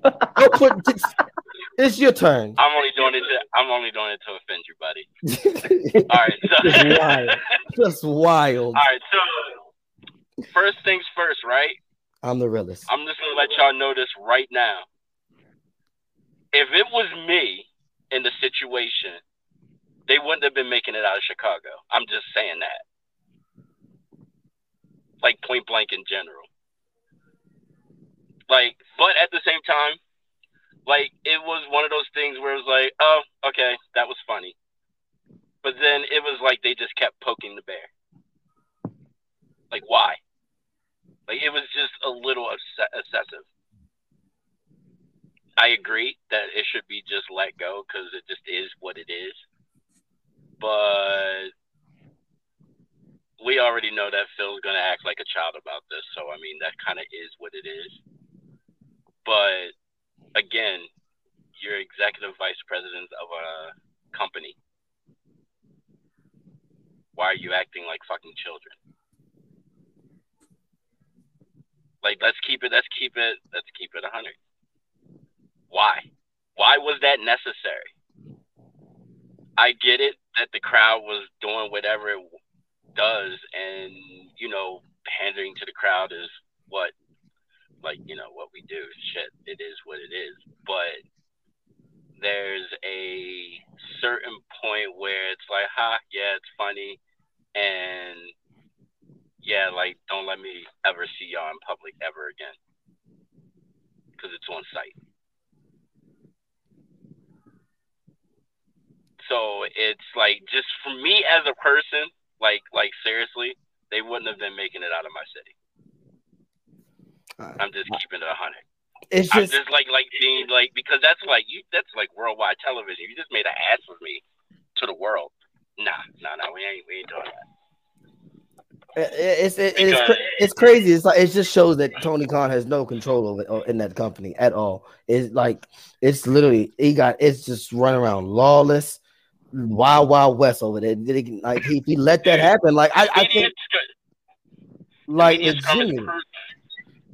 Speaker 1: Oh, Go put. It's your turn.
Speaker 4: I'm only doing it. To, I'm only doing it to offend you, buddy. All right. So.
Speaker 1: Just wild. Just wild.
Speaker 4: all right. So first things first, right?
Speaker 1: I'm the realest.
Speaker 4: I'm just gonna let y'all know this right now. If it was me in the situation, they wouldn't have been making it out of Chicago. I'm just saying that. Like point blank in general. Like, but at the same time, like it was one of those things where it was like, oh, okay, that was funny. But then it was like they just kept poking the bear. Like, why? Like it was just a little obs- excessive. I agree that it should be just let go because it just is what it is. But we already know that Phil's gonna act like a child about this, so I mean that kind of is what it is. But again, you're executive vice president of a company. Why are you acting like fucking children? Like let's keep it let's keep it let's keep it hundred. Why? Why was that necessary? I get it that the crowd was doing whatever it does, and you know, pandering to the crowd is what, like, you know, what we do. Shit, it is what it is. But there's a certain point where it's like, ha, yeah, it's funny, and yeah, like, don't let me ever see y'all in public ever again, because it's on site. So it's like just for me as a person, like like seriously, they wouldn't have been making it out of my city. Uh, I'm just keeping it a hundred.
Speaker 1: It's
Speaker 4: I'm
Speaker 1: just
Speaker 4: just like like being like because that's like you that's like worldwide television. You just made an ass of me to the world. Nah, nah, nah. We ain't we ain't doing that.
Speaker 1: It's it, it's it's crazy. It's like it just shows that Tony Khan has no control over in that company at all. It's like it's literally he got it's just running around lawless, wild wild west over there. Like he, he let that happen, like I, I think like
Speaker 4: it's
Speaker 1: legitimately.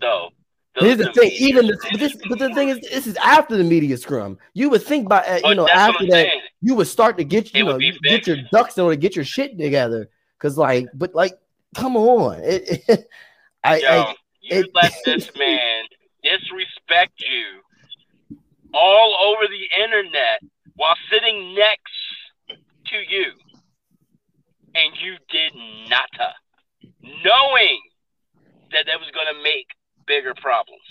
Speaker 4: though.
Speaker 1: Here's the thing, even the, but this, but the thing is, this is after the media scrum. You would think by uh, you know after that
Speaker 4: saying.
Speaker 1: you would start to get you
Speaker 4: would
Speaker 1: know get your ducks in order to get your shit together. Cause like, but like, come on, [LAUGHS] it, it- I,
Speaker 4: Yo,
Speaker 1: I
Speaker 4: you
Speaker 1: it-
Speaker 4: let [LAUGHS] this man disrespect you all over the internet while sitting next to you, and you did nada, knowing that that was going to make bigger problems.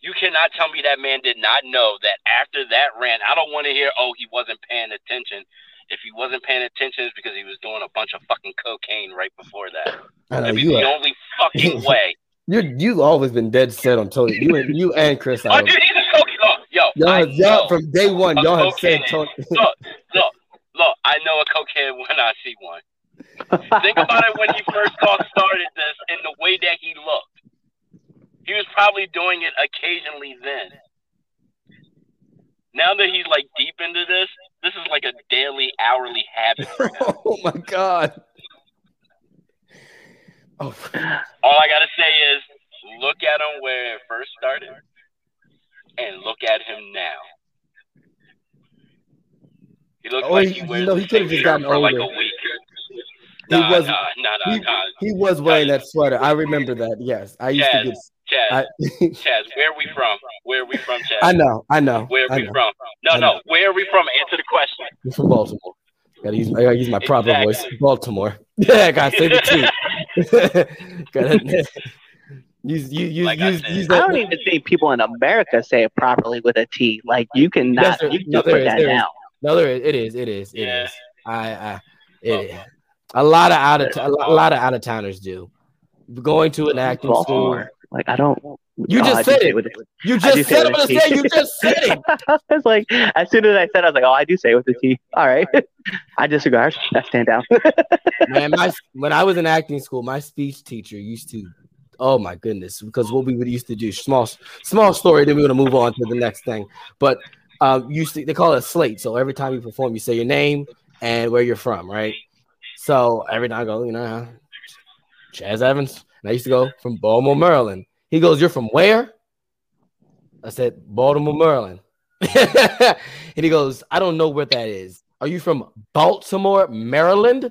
Speaker 4: You cannot tell me that man did not know that after that rant. I don't want to hear, oh, he wasn't paying attention. If he wasn't paying attention, it's because he was doing a bunch of fucking cocaine right before that.
Speaker 1: I know
Speaker 4: That'd be the
Speaker 1: are,
Speaker 4: only fucking [LAUGHS] way.
Speaker 1: you you've always been dead set on Tony. You and you and Chris.
Speaker 4: Oh, dude, he's a cocaine. Look, yo,
Speaker 1: Y'all, have, y'all from day one, y'all have said. Tony.
Speaker 4: look, look, look. I know a cocaine when I see one. Think about it when he first [LAUGHS] got started this and the way that he looked. He was probably doing it occasionally then. Now that he's like deep into this, this is like a daily, hourly habit. him. [LAUGHS]
Speaker 1: oh my god. Oh,
Speaker 4: All I gotta say is look at him where it first started and look at him now. He looks
Speaker 1: Oh,
Speaker 4: like
Speaker 1: he-
Speaker 4: he wears the
Speaker 1: he could've
Speaker 4: same
Speaker 1: just
Speaker 4: shirt
Speaker 1: gotten
Speaker 4: for like a
Speaker 1: older.
Speaker 4: week.
Speaker 1: He
Speaker 4: Nah,
Speaker 1: was-
Speaker 4: nah, nah,
Speaker 1: he, he was wearing that sweater. I remember that. Yes, I used
Speaker 4: Chaz,
Speaker 1: to get.
Speaker 4: Chaz,
Speaker 1: I, [LAUGHS]
Speaker 4: Chaz, where are we from? Where are we from, Chaz?
Speaker 1: I know, I know,
Speaker 4: Where are
Speaker 1: I
Speaker 4: we
Speaker 1: know.
Speaker 4: from? No, no. Where are we from? Answer the question.
Speaker 1: I'm from Baltimore. Gotta use, I gotta use my proper
Speaker 4: Exactly.
Speaker 1: voice. Baltimore. [LAUGHS] Yeah, I gotta say the truth. [LAUGHS] gotta use, use, use,
Speaker 4: Like I
Speaker 1: use,
Speaker 4: said.
Speaker 1: use
Speaker 3: I don't even think people in America say it properly with a T. Like you can
Speaker 1: Yes, there-
Speaker 3: you can
Speaker 1: no,
Speaker 3: just put
Speaker 1: is,
Speaker 3: that
Speaker 1: there is.
Speaker 3: down.
Speaker 1: No, there is. It is. It is. It is.
Speaker 4: Yeah.
Speaker 1: I, I, it is. A lot of out of a lot- a lot of out of towners do. Going to an acting school.
Speaker 3: Like I don't.
Speaker 1: You just said it.
Speaker 3: with a-
Speaker 1: You just said
Speaker 3: with
Speaker 1: say. You just said it. [LAUGHS]
Speaker 3: I was like, as soon as I said, it, I was like, oh, I do say it with T." All right, [LAUGHS] I disregard. I stand down. [LAUGHS]
Speaker 1: Man, my when I was in acting school, my speech teacher used to. Oh my goodness! Because what we would used to do small small story. Then we're gonna move on to the next thing. But um, used to they call it a slate. So every time you perform, you say your name and where you're from, right? So every time I go, you know, Chaz Evans. And I used to go from Baltimore, Maryland. He goes, "You're from where?" I said, "Baltimore, Maryland." [LAUGHS] and he goes, "I don't know where that is. Are you from Baltimore, Maryland?"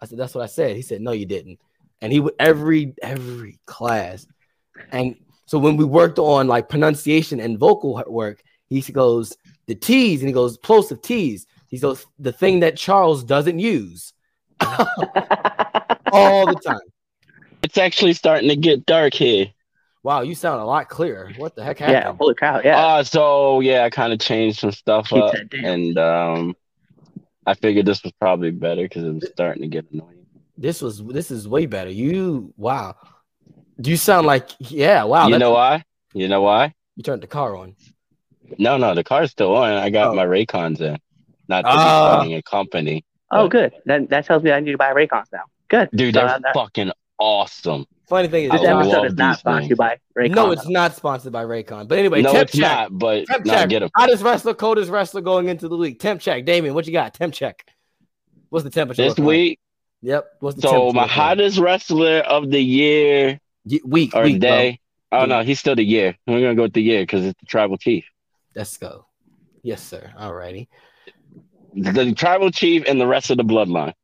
Speaker 1: I said, "That's what I said." He said, "No, you didn't." And he would every every class, and so when we worked on like pronunciation and vocal work, he goes the T's, and he goes plosive T's. He goes the thing that Charles doesn't use [LAUGHS] all the time.
Speaker 5: It's actually starting to get dark here.
Speaker 1: Wow, you sound a lot clearer. What the heck happened?
Speaker 3: yeah,
Speaker 1: happened?
Speaker 3: holy cow, yeah.
Speaker 5: Uh, so yeah, I kind of changed some stuff
Speaker 3: Keep
Speaker 5: up, and um, I figured this was probably better because it was starting to get annoying.
Speaker 1: This was this is way better. You wow. Do you sound like yeah, wow.
Speaker 5: you know why? You know why?
Speaker 1: you turned the car on.
Speaker 5: No, no, the car's still on. I got
Speaker 1: Oh.
Speaker 5: my Raycons in. Not that he's running a company.
Speaker 3: oh, good. That that tells me I need to buy Raycons now. Good,
Speaker 5: Dude,
Speaker 3: So,
Speaker 5: they're
Speaker 3: uh,
Speaker 5: fucking awesome.
Speaker 1: Funny thing is,
Speaker 3: This
Speaker 5: I
Speaker 3: episode is not sponsored
Speaker 5: things.
Speaker 3: by Raycon.
Speaker 1: no, it's not sponsored by Raycon. But anyway,
Speaker 5: no,
Speaker 1: temp
Speaker 5: it's
Speaker 1: check.
Speaker 5: not, but
Speaker 1: Temp
Speaker 5: not
Speaker 1: check.
Speaker 5: get them.
Speaker 1: Hottest wrestler, coldest wrestler going into the league. Temp check. Damien, what you got? Temp check. What's the temperature?
Speaker 5: This
Speaker 1: looking like?
Speaker 5: week,
Speaker 1: Yep. What's the
Speaker 5: so
Speaker 1: temperature
Speaker 5: my
Speaker 1: looking like?
Speaker 5: hottest wrestler of the year
Speaker 1: Ye- week
Speaker 5: or
Speaker 1: week, bro.
Speaker 5: day. Oh
Speaker 1: Week.
Speaker 5: no, he's still the year. We're gonna go with the year because it's the tribal chief.
Speaker 1: Let's go. Yes, sir. Alrighty.
Speaker 5: The tribal chief and the rest of the bloodline.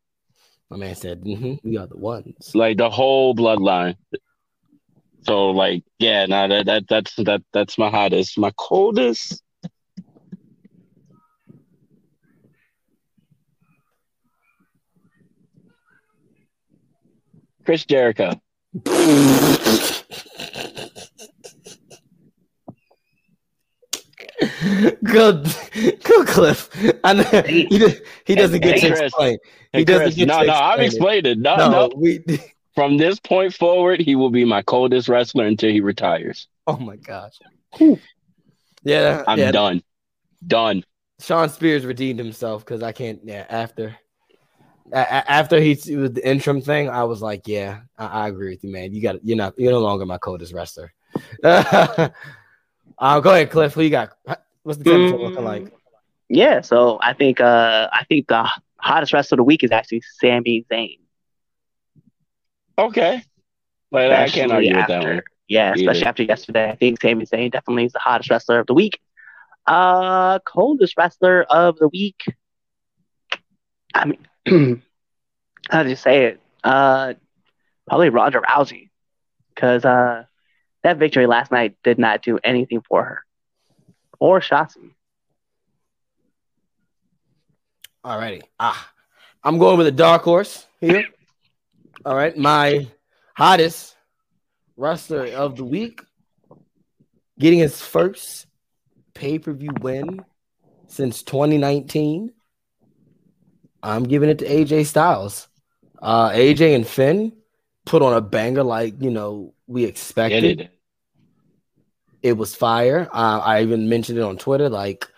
Speaker 1: My man said, hmm "We are the ones."
Speaker 5: like the whole bloodline. So like, yeah, no, that, that that's that that's my hottest. My coldest. Chris Jericho. [LAUGHS]
Speaker 1: Good, good, Cliff. I know he, he doesn't get
Speaker 5: Hey,
Speaker 1: to
Speaker 5: Chris.
Speaker 1: explain.
Speaker 5: Hey,
Speaker 1: He doesn't
Speaker 5: Chris,
Speaker 1: get
Speaker 5: no,
Speaker 1: to
Speaker 5: no, I've explained it. No,
Speaker 1: No,
Speaker 5: no.
Speaker 1: we. [LAUGHS]
Speaker 5: From this point forward, he will be my coldest wrestler until he retires.
Speaker 1: Oh my gosh. Yeah,
Speaker 5: I'm
Speaker 1: yeah.
Speaker 5: done. Done.
Speaker 1: Shawn Spears redeemed himself because I can't. Yeah, after. after he with the interim thing, I was like, yeah, I, I agree with you, man. You got you're not you're no longer my coldest wrestler. [LAUGHS] uh, go ahead, Cliff. Who you got? What's the temperature looking like?
Speaker 3: Yeah, so I think uh I think the hottest wrestler of the week is actually Sami Zayn.
Speaker 4: Okay. But I can't
Speaker 3: Especially
Speaker 4: argue with that one.
Speaker 3: Yeah, especially
Speaker 4: Either.
Speaker 3: after yesterday. I think Sami Zayn definitely is the hottest wrestler of the week. Uh coldest wrestler of the week. I mean [CLEARS THROAT] how do you say it? Uh probably Ronda Rousey. Cause uh that victory last night did not do anything for her. Or Shotzi.
Speaker 1: Alrighty. Ah, I'm going with a dark horse here. All right, my hottest wrestler of the week, getting his first pay per view win since 2019. I'm giving it to AJ Styles. Uh, AJ and Finn put on a banger like you know we expected.
Speaker 4: It.
Speaker 1: It was fire. Uh, I even mentioned it on Twitter. Like,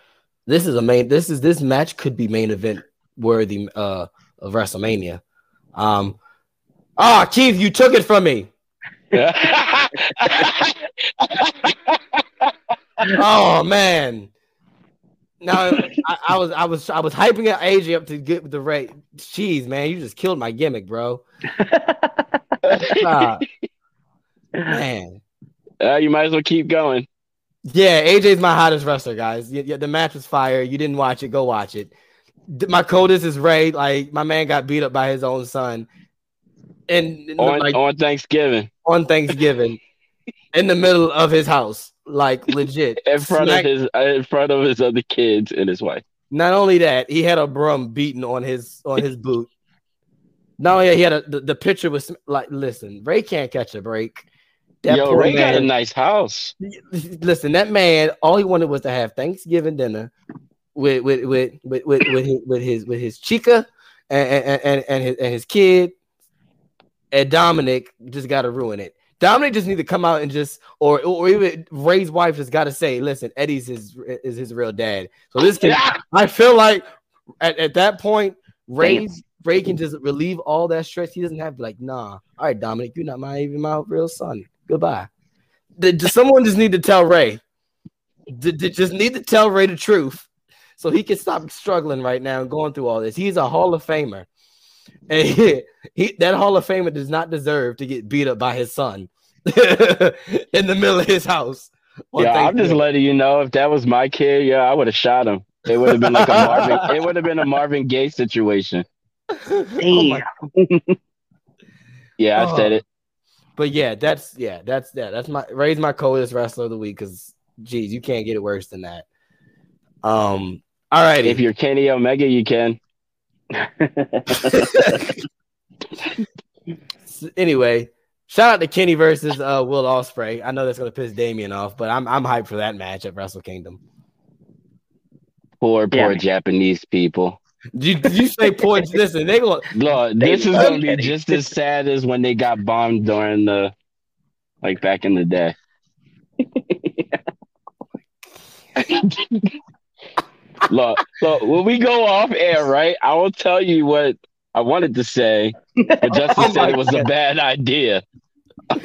Speaker 1: this is a main. This is this match could be main event worthy uh, of WrestleMania. Um, ah, Keith, you took it from me. [LAUGHS] Oh man. No, I, I was I was I was hyping up AJ up to get the rate. Jeez, man, you just killed my gimmick, bro. [LAUGHS] Ah, man.
Speaker 4: Uh, you might as well keep going.
Speaker 1: Yeah, AJ's my hottest wrestler, guys. The match was fire. You didn't watch it, go watch it. D- My coldest is Rey. Like my man got beat up by his own son, and
Speaker 4: On,
Speaker 1: like
Speaker 4: on Thanksgiving,
Speaker 1: on Thanksgiving, [LAUGHS] in the middle of his house, like legit.
Speaker 4: in front
Speaker 1: Smack-
Speaker 4: of his in front of his other kids and his wife.
Speaker 1: Not only that, he had a broom beaten on his on his boot. Not only that, he had a the, the picture was like, listen, Rey can't catch a break. That
Speaker 4: Yo,
Speaker 1: poor
Speaker 4: Rey got a nice house.
Speaker 1: listen, that man, all he wanted was to have Thanksgiving dinner with with with with with, with, his, with his with his chica and and, and, and his and his kid. And Dominic just got to ruin it. Dominic just need to come out and just, or or even Rey's wife just got to say, "Listen, Eddie's his is his real dad." So this can, [LAUGHS] I feel like at, at that point, Rey's Rey can just relieve all that stress. He doesn't have to like, nah. All right, Dominic, you're not my even my real son. Goodbye. Did, does someone just need to tell Rey? Did, did just need to tell Rey the truth so he can stop struggling right now and going through all this. He's a Hall of Famer. And he, he that Hall of Famer does not deserve to get beat up by his son [LAUGHS] in the middle of his house. on
Speaker 4: Yeah, I'm just
Speaker 1: Thanksgiving.
Speaker 4: letting you know if that was my kid, yeah, I would have shot him. It would have been like a Marvin. It would have been a Marvin Gaye situation. [LAUGHS]
Speaker 1: Oh my- [LAUGHS]
Speaker 4: Yeah, I
Speaker 1: Oh.
Speaker 4: said it.
Speaker 1: But yeah, that's yeah, that's yeah, that's my raise my coldest wrestler of the week because geez, you can't get it worse than that. Um, all right.
Speaker 4: If you're Kenny Omega, you can. [LAUGHS]
Speaker 1: anyway, shout out to Kenny versus uh Will Ospreay. I know that's gonna piss Damien off, but I'm I'm hyped for that match at Wrestle Kingdom.
Speaker 4: Poor, poor
Speaker 3: Yeah.
Speaker 4: Japanese people.
Speaker 1: Did you, you say points? Listen, they
Speaker 3: They
Speaker 4: this is gonna be just as sad as when they got bombed during the, like back in the day. [LAUGHS] look, look, when we go off air, right? I will tell you what I wanted to say, but Justin [LAUGHS]
Speaker 1: Oh
Speaker 4: said it was a bad idea. [LAUGHS]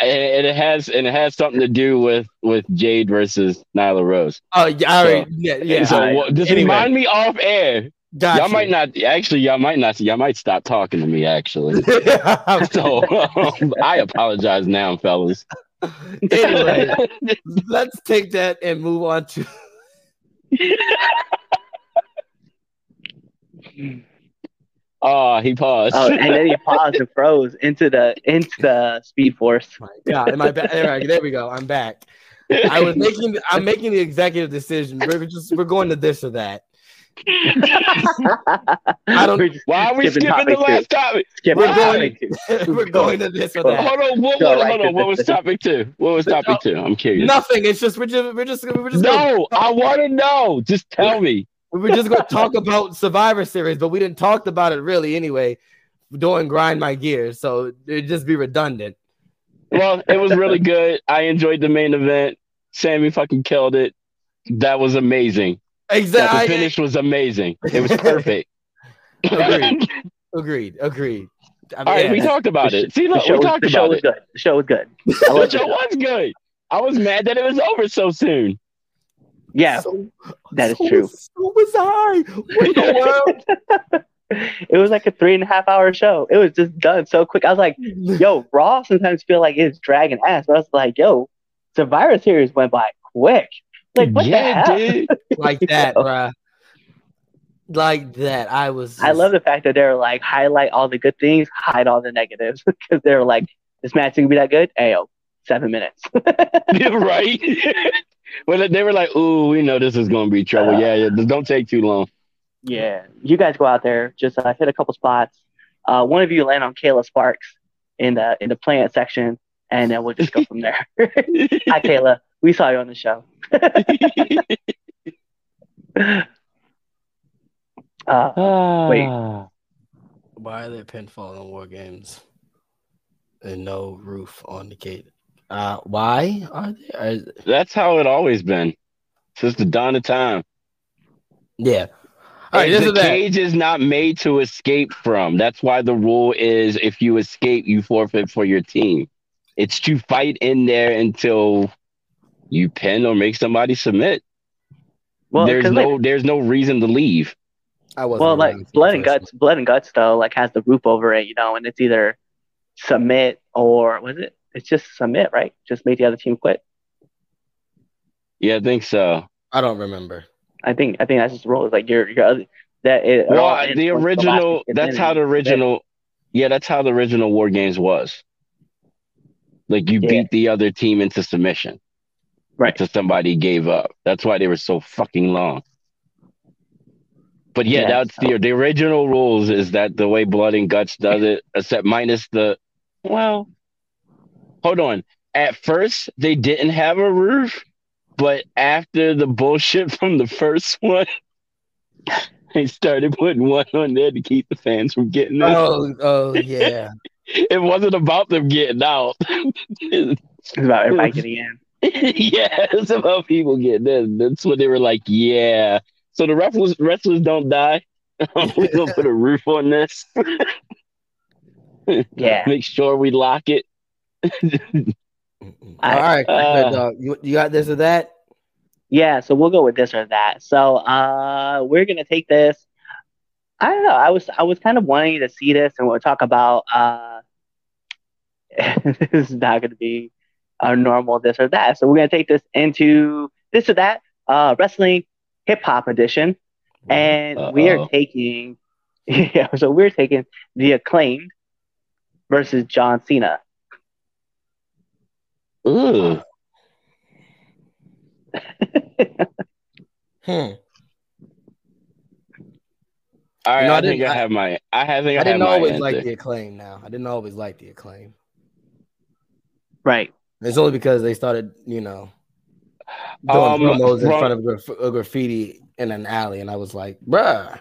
Speaker 4: and it has and it has something to do with with Jade versus Nyla Rose.
Speaker 1: Oh yeah, all right. yeah, yeah.
Speaker 4: so
Speaker 1: right.
Speaker 4: just
Speaker 1: Anyway,
Speaker 4: remind me off air.
Speaker 1: got
Speaker 4: y'all
Speaker 1: you.
Speaker 4: might not actually. Y'all might not. Y'all might stop talking to me. Actually, [LAUGHS] [LAUGHS] so um, I apologize now, fellas.
Speaker 1: anyway, [LAUGHS] let's take that and move on to
Speaker 4: Oh, he paused.
Speaker 3: oh, and then he [LAUGHS] paused and froze into the into the Speed Force.
Speaker 1: my God. Am I back? All right, there we go. I'm back. I was making I'm making the executive decision. We're just we're going to this or that. I don't-
Speaker 4: Why are we
Speaker 3: skipping
Speaker 4: skipping the
Speaker 3: topic two.
Speaker 4: last topic?
Speaker 3: Skipping
Speaker 1: We're going
Speaker 3: two. [LAUGHS]
Speaker 1: we're going to this or that.
Speaker 4: Hold on, what,
Speaker 3: Go
Speaker 4: what, hold on. What was topic two? What was topic two? I'm curious.
Speaker 1: Nothing. It's just we're just we're just we're just gonna,
Speaker 4: No, I want to know. Just tell me.
Speaker 1: We're just going to talk about Survivor Series, but we didn't talk about it really anyway. Doing grind my gears, so it'd just be redundant.
Speaker 4: Well, it was really [LAUGHS] good. I enjoyed the main event. Sami fucking killed it. That was amazing. That the finish was amazing. It was perfect. [LAUGHS]
Speaker 1: Agreed. Agreed. Agreed. I mean,
Speaker 4: All right,
Speaker 1: yeah,
Speaker 4: we talked about
Speaker 3: The
Speaker 4: it. See,
Speaker 3: The
Speaker 4: look,
Speaker 3: show,
Speaker 4: we
Speaker 3: was,
Speaker 4: talked
Speaker 3: the show
Speaker 4: about
Speaker 3: was
Speaker 4: it.
Speaker 3: good. The show was good. I
Speaker 4: The [LAUGHS]
Speaker 3: loved the
Speaker 4: show
Speaker 3: show.
Speaker 4: was good. I was mad that it was over so soon.
Speaker 3: Yeah,
Speaker 1: so,
Speaker 3: that is
Speaker 1: so
Speaker 3: true.
Speaker 1: Was, so was I. What the world? [LAUGHS]
Speaker 3: it was like a three and a half hour show. It was just done so quick. I was like, yo, Raw sometimes feel like it's dragging ass. But I was like, yo, Survivor Series went by quick. Like, what
Speaker 4: yeah,
Speaker 3: the hell?
Speaker 4: dude.
Speaker 1: like [LAUGHS] that, bruh. Like that. I was.
Speaker 3: I love the fact that they're like highlight all the good things, hide all the negatives [LAUGHS] because they're like, this match is gonna be that good. Ayo, seven minutes.
Speaker 4: right? When they were like, "Ooh, we know this is gonna be trouble." yeah, yeah. Just don't take too long.
Speaker 3: yeah, you guys go out there, just uh, hit a couple spots. Uh, one of you land on Kayla Sparks in the in the plant section, and then we'll just go from there. [LAUGHS] Hi, Kayla. We saw you on the show. [LAUGHS] Uh, Wait.
Speaker 1: Why are there pinfall in war games and no roof on the cage? Uh, why are there? Are,
Speaker 4: That's how it always been since the dawn of time.
Speaker 1: yeah. All right, this
Speaker 4: the
Speaker 1: is that.
Speaker 4: cage is not made to escape from. That's why the rule is if you escape, you forfeit for your team. It's to fight in there until you pin or make somebody submit.
Speaker 3: well,
Speaker 4: there's
Speaker 3: 'cause,
Speaker 4: no
Speaker 3: like,
Speaker 4: there's no reason to leave.
Speaker 1: I wasn't
Speaker 3: well, like blood and
Speaker 1: first
Speaker 3: guts, blood and guts though, like has the roof over it, you know, and it's either submit or was it? It's just submit, right? Just make the other team quit.
Speaker 4: Yeah, I think so.
Speaker 1: I don't remember.
Speaker 3: I think I think that's just the rule. It's like you're you're other, that it, it
Speaker 4: Well,
Speaker 3: ends
Speaker 4: the original
Speaker 3: gets
Speaker 4: that's how the
Speaker 3: you submit.
Speaker 4: original yeah, that's how the original War Games was. Like you
Speaker 3: Yeah.
Speaker 4: beat the other team into submission.
Speaker 3: Right.
Speaker 4: Until somebody gave up. That's why they were so fucking long. But yeah,
Speaker 3: Yeah,
Speaker 4: that's the
Speaker 3: so-
Speaker 4: the original rules is that the way Blood and Guts does it, except minus the well hold on. At first they didn't have a roof, but after the bullshit from the first [LAUGHS] one, they started putting one on there to keep the fans from getting in.
Speaker 1: Oh, oh yeah. [LAUGHS]
Speaker 4: It wasn't about them getting out.
Speaker 3: It's about everybody getting in.
Speaker 4: yeah, it's about people getting in. That's what they were like, yeah. So the wrestlers wrestlers don't die. [LAUGHS] We're gonna put a roof on this.
Speaker 3: Yeah.
Speaker 4: Make sure we lock it.
Speaker 3: I- [LAUGHS]
Speaker 1: All right,
Speaker 4: uh,
Speaker 1: Red Dawg. You, you got this or that?
Speaker 3: Yeah, so we'll go with this or that. So uh we're gonna take this. I don't know. I was I was kind of wanting to see this and we'll talk about uh [LAUGHS] this is not gonna be a normal this or that. So we're gonna take this into this or that, uh wrestling hip hop edition. And we are taking [LAUGHS] yeah, so we're taking the acclaimed versus John Cena.
Speaker 4: Ooh. [LAUGHS]
Speaker 1: Hmm.
Speaker 4: All right,
Speaker 1: You know, I
Speaker 4: I, think
Speaker 1: didn't-
Speaker 4: I have my. I have- think I,
Speaker 1: I didn't always
Speaker 4: answer.
Speaker 1: like the acclaim. Now I didn't always like the acclaim.
Speaker 3: right.
Speaker 1: It's only because they started, you know, doing
Speaker 4: Um,
Speaker 1: promos in front of graf- a graffiti in an alley, and I was like, "Bruh."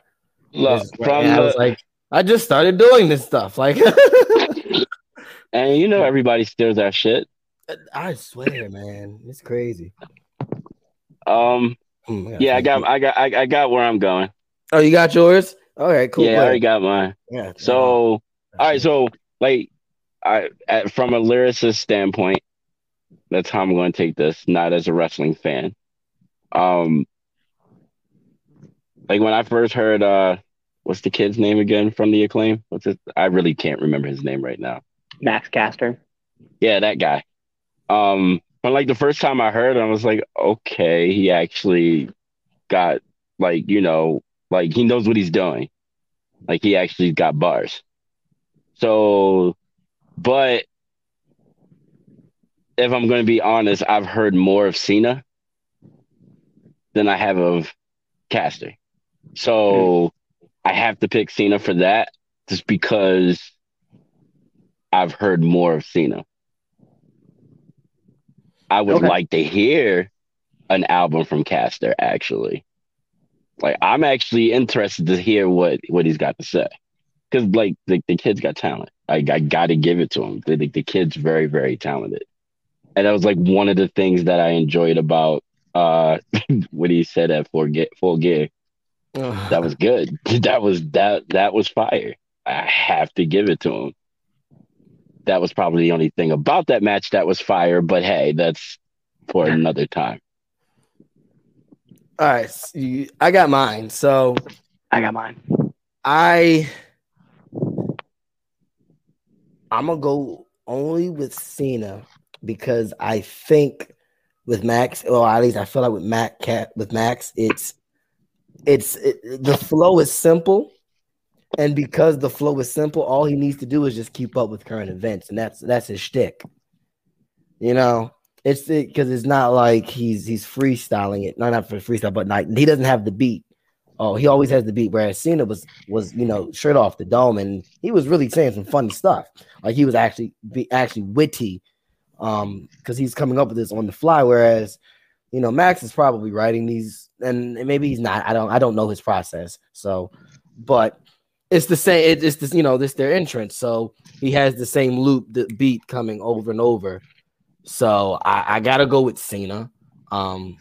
Speaker 4: Look,
Speaker 1: This
Speaker 4: from
Speaker 1: and I was
Speaker 4: the,
Speaker 1: like, I just started doing this stuff. Like, [LAUGHS]
Speaker 4: and you know everybody steals that shit.
Speaker 1: I swear, man, it's crazy.
Speaker 4: Um,
Speaker 1: Hmm, gotta
Speaker 4: yeah, I got. I got, I, I got where I'm going.
Speaker 1: Oh, you got yours? All right, cool.
Speaker 4: yeah, I already got mine.
Speaker 1: yeah.
Speaker 4: So, all right, so like, I at, from a lyricist standpoint, that's how I'm going to take this. Not as a wrestling fan. Um, like when I first heard, uh, what's the kid's name again from the acclaim? What's it? I really can't remember his name right now.
Speaker 3: Max Caster.
Speaker 4: Yeah, that guy. Um, but like the first time I heard, him, I was like, okay, he actually got like you know, like he knows what he's doing. Like he actually got bars. So, but if I'm going to be honest, I've heard more of Cena than I have of Caster. So I have to pick Cena for that, just because I've heard more of Cena. I would
Speaker 3: Okay.
Speaker 4: like to hear an album from Caster actually. Like I'm actually interested to hear what what he's got to say. Cuz like the, the kid's got talent. I I got to give it to him. The, the, the kid's very very talented. And that was like one of the things that I enjoyed about uh [LAUGHS] what he said at full gear, full gear.
Speaker 5: That was good. [LAUGHS] That was that that was fire. I have to give it to him. That was probably the only thing about that match that was fire, but hey, that's for another time.
Speaker 1: All right, so you- I got mine. So
Speaker 3: I got mine.
Speaker 1: I I'm gonna go only with Cena because I think with Max, or at least I feel like with Mac Cat with Max, it's it's it, the flow is simple, and because the flow is simple, all he needs to do is just keep up with current events, and that's that's his shtick. You know, it's because it's not like he's he's freestyling it, not not for freestyle, but not he doesn't have the beat. Oh, he always has the beat. Whereas Cena was was you know straight off the dome, and he was really saying some funny stuff. Like he was actually be actually witty, um, because he's coming up with this on the fly. Whereas, you know, Max is probably writing these, and maybe he's not. I don't I don't know his process. So, but it's the same. It, it's this you know this their entrance. So he has the same loop, the beat coming over and over. So I, I gotta go with Cena. Um,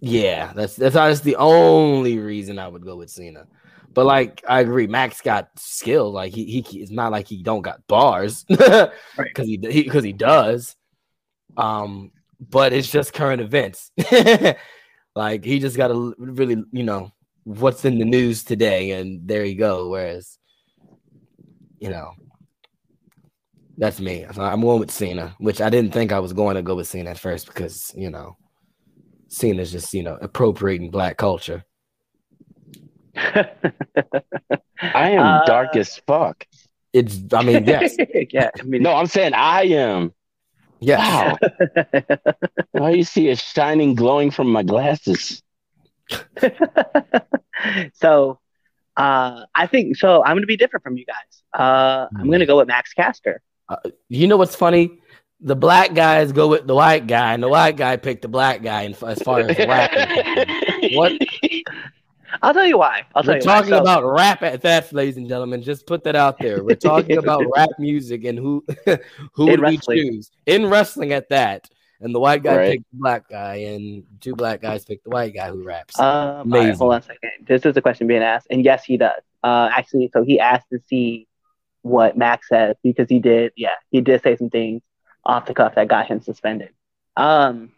Speaker 1: yeah, that's that's that's the only reason I would go with Cena. But like I agree, Max got skill. Like he he it's not like he don't got bars [LAUGHS] because he because he, does. Um, but it's just current events. [LAUGHS] like he just got to really you know what's in the news today, and there you go. Whereas, you know, that's me. So I'm going with Cena, which I didn't think I was going to go with Cena at first because you know, Cena's just you know appropriating black culture. [LAUGHS]
Speaker 5: I am
Speaker 3: Uh,
Speaker 5: dark as fuck.
Speaker 1: It's I mean yes, [LAUGHS]
Speaker 3: yeah. I mean,
Speaker 5: No, I'm saying I am.
Speaker 1: yes.
Speaker 5: Wow. [LAUGHS] All you see is shining, glowing from my glasses. [LAUGHS]
Speaker 3: so uh I think so I'm gonna be different from you guys. Uh I'm gonna go with Max Caster.
Speaker 1: You know what's funny? The black guys go with the white guy, and the white guy picked the black guy. And as far as rapping, [LAUGHS] what
Speaker 3: I'll tell you why. I'll tell
Speaker 1: we're
Speaker 3: you why.
Speaker 1: talking
Speaker 3: So-
Speaker 1: about rap at that, ladies and gentlemen. Just put that out there. We're talking [LAUGHS] about rap music and who who would we choose in wrestling at that. And the white guy
Speaker 5: Right.
Speaker 1: picked the black guy, and two black guys picked the white guy who raps.
Speaker 3: Um, all right,
Speaker 1: Amazing.
Speaker 3: hold on a second. This is a question being asked, and yes, he does. Uh, actually, so he asked to see what Max says because he did. Yeah, he did say some things off the cuff that got him suspended. Um,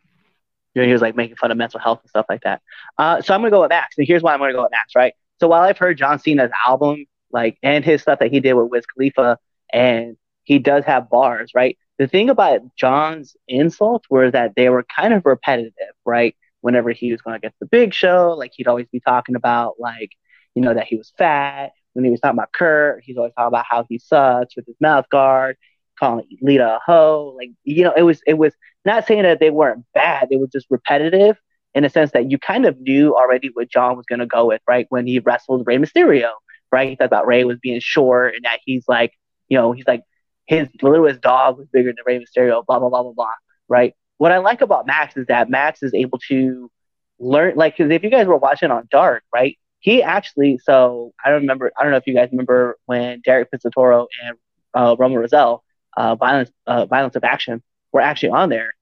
Speaker 3: you know, he was like making fun of mental health and stuff like that. Uh, so I'm gonna go with Max, and here's why I'm gonna go with Max. Right. So while I've heard John Cena's album, like, and his stuff that he did with Wiz Khalifa, and he does have bars, right? The thing about John's insults were that they were kind of repetitive, right? whenever he was going against the big show, like he'd always be talking about like, you know, that he was fat. When he was talking about Kurt, he's always talking about how he sucks with his mouth guard, calling Lita a hoe. Like, you know, it was it was not saying that they weren't bad, they were just repetitive in a sense that you kind of knew already what John was gonna go with, right? When he wrestled Rey Mysterio, right? He talked about Rey was being short and that he's like, you know, he's like his littlest dog was bigger than Rey Mysterio, blah blah blah blah blah, right? what I like about Max is that Max is able to learn, like, because if you guys were watching on Dark, right, he actually, so I don't remember, I don't know if you guys remember when Derek Pizzatoro and uh, Roman Rosell, uh, Violence, uh, Violence of Action, were actually on there.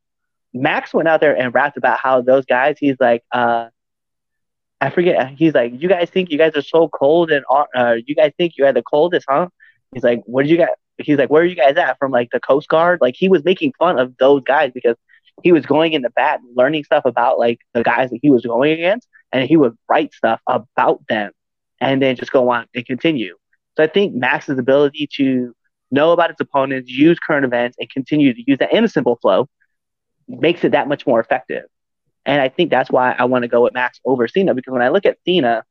Speaker 3: Max went out there and rapped about how those guys, he's like, uh, I forget, he's like, you guys think you guys are so cold and uh, you guys think you are the coldest, huh? He's like, what did you guys? He's like, where are you guys at from like the Coast Guard? Like he was making fun of those guys because he was going in the bat and learning stuff about like the guys that he was going against, and he would write stuff about them, and then just go on and continue. So I think Max's ability to know about his opponents, use current events, and continue to use that in a simple flow makes it that much more effective. And I think that's why I want to go with Max over Cena because when I look at Cena,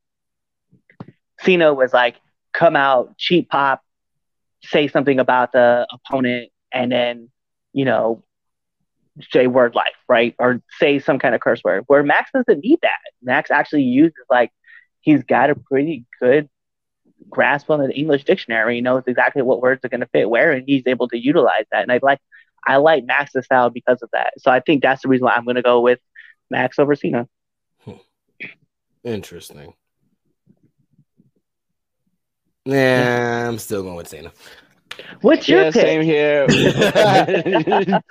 Speaker 3: Cena was like come out, cheap pop, say something about the opponent, and then you know say word life, right? Or say some kind of curse word. Where Max doesn't need that. Max actually uses like he's got a pretty good grasp on the English dictionary. He knows exactly what words are going to fit where, and he's able to utilize that. And I like I like Max's style because of that. So I think that's the reason why I'm going to go with Max over Cena. Hmm.
Speaker 1: Interesting. Yeah, I'm still going with Cena.
Speaker 3: What's your
Speaker 4: Yeah,
Speaker 3: pick?
Speaker 4: same here. [LAUGHS] [LAUGHS]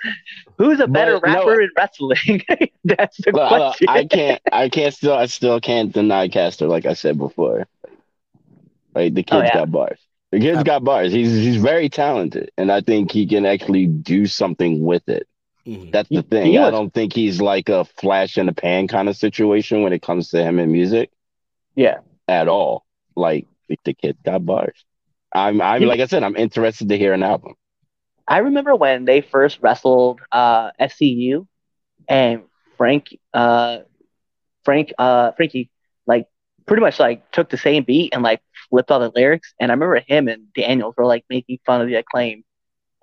Speaker 3: Who's a better
Speaker 4: But, no.
Speaker 3: rapper in wrestling? [LAUGHS] That's the
Speaker 4: Look, look,
Speaker 3: question.
Speaker 4: I can't. I can't still. I still can't deny Caster. Like I said before, like the kid's
Speaker 3: Oh, yeah.
Speaker 4: got bars. The kid's got bars. He's he's very talented, and I think he can actually do something with it.
Speaker 1: Mhm.
Speaker 4: That's the thing.
Speaker 3: he
Speaker 4: I
Speaker 3: was-
Speaker 4: don't think he's like a flash in the pan kind of situation when it comes to him in music
Speaker 3: yeah.
Speaker 4: at all. Like the, the kid's got bars. I'm. I'm like I said. I'm interested to hear an album.
Speaker 3: I remember when they first wrestled uh, SCU and Frank, uh, Frank, uh, Frankie, like pretty much like took the same beat and like flipped all the lyrics. And I remember him and Daniels were like making fun of the acclaim.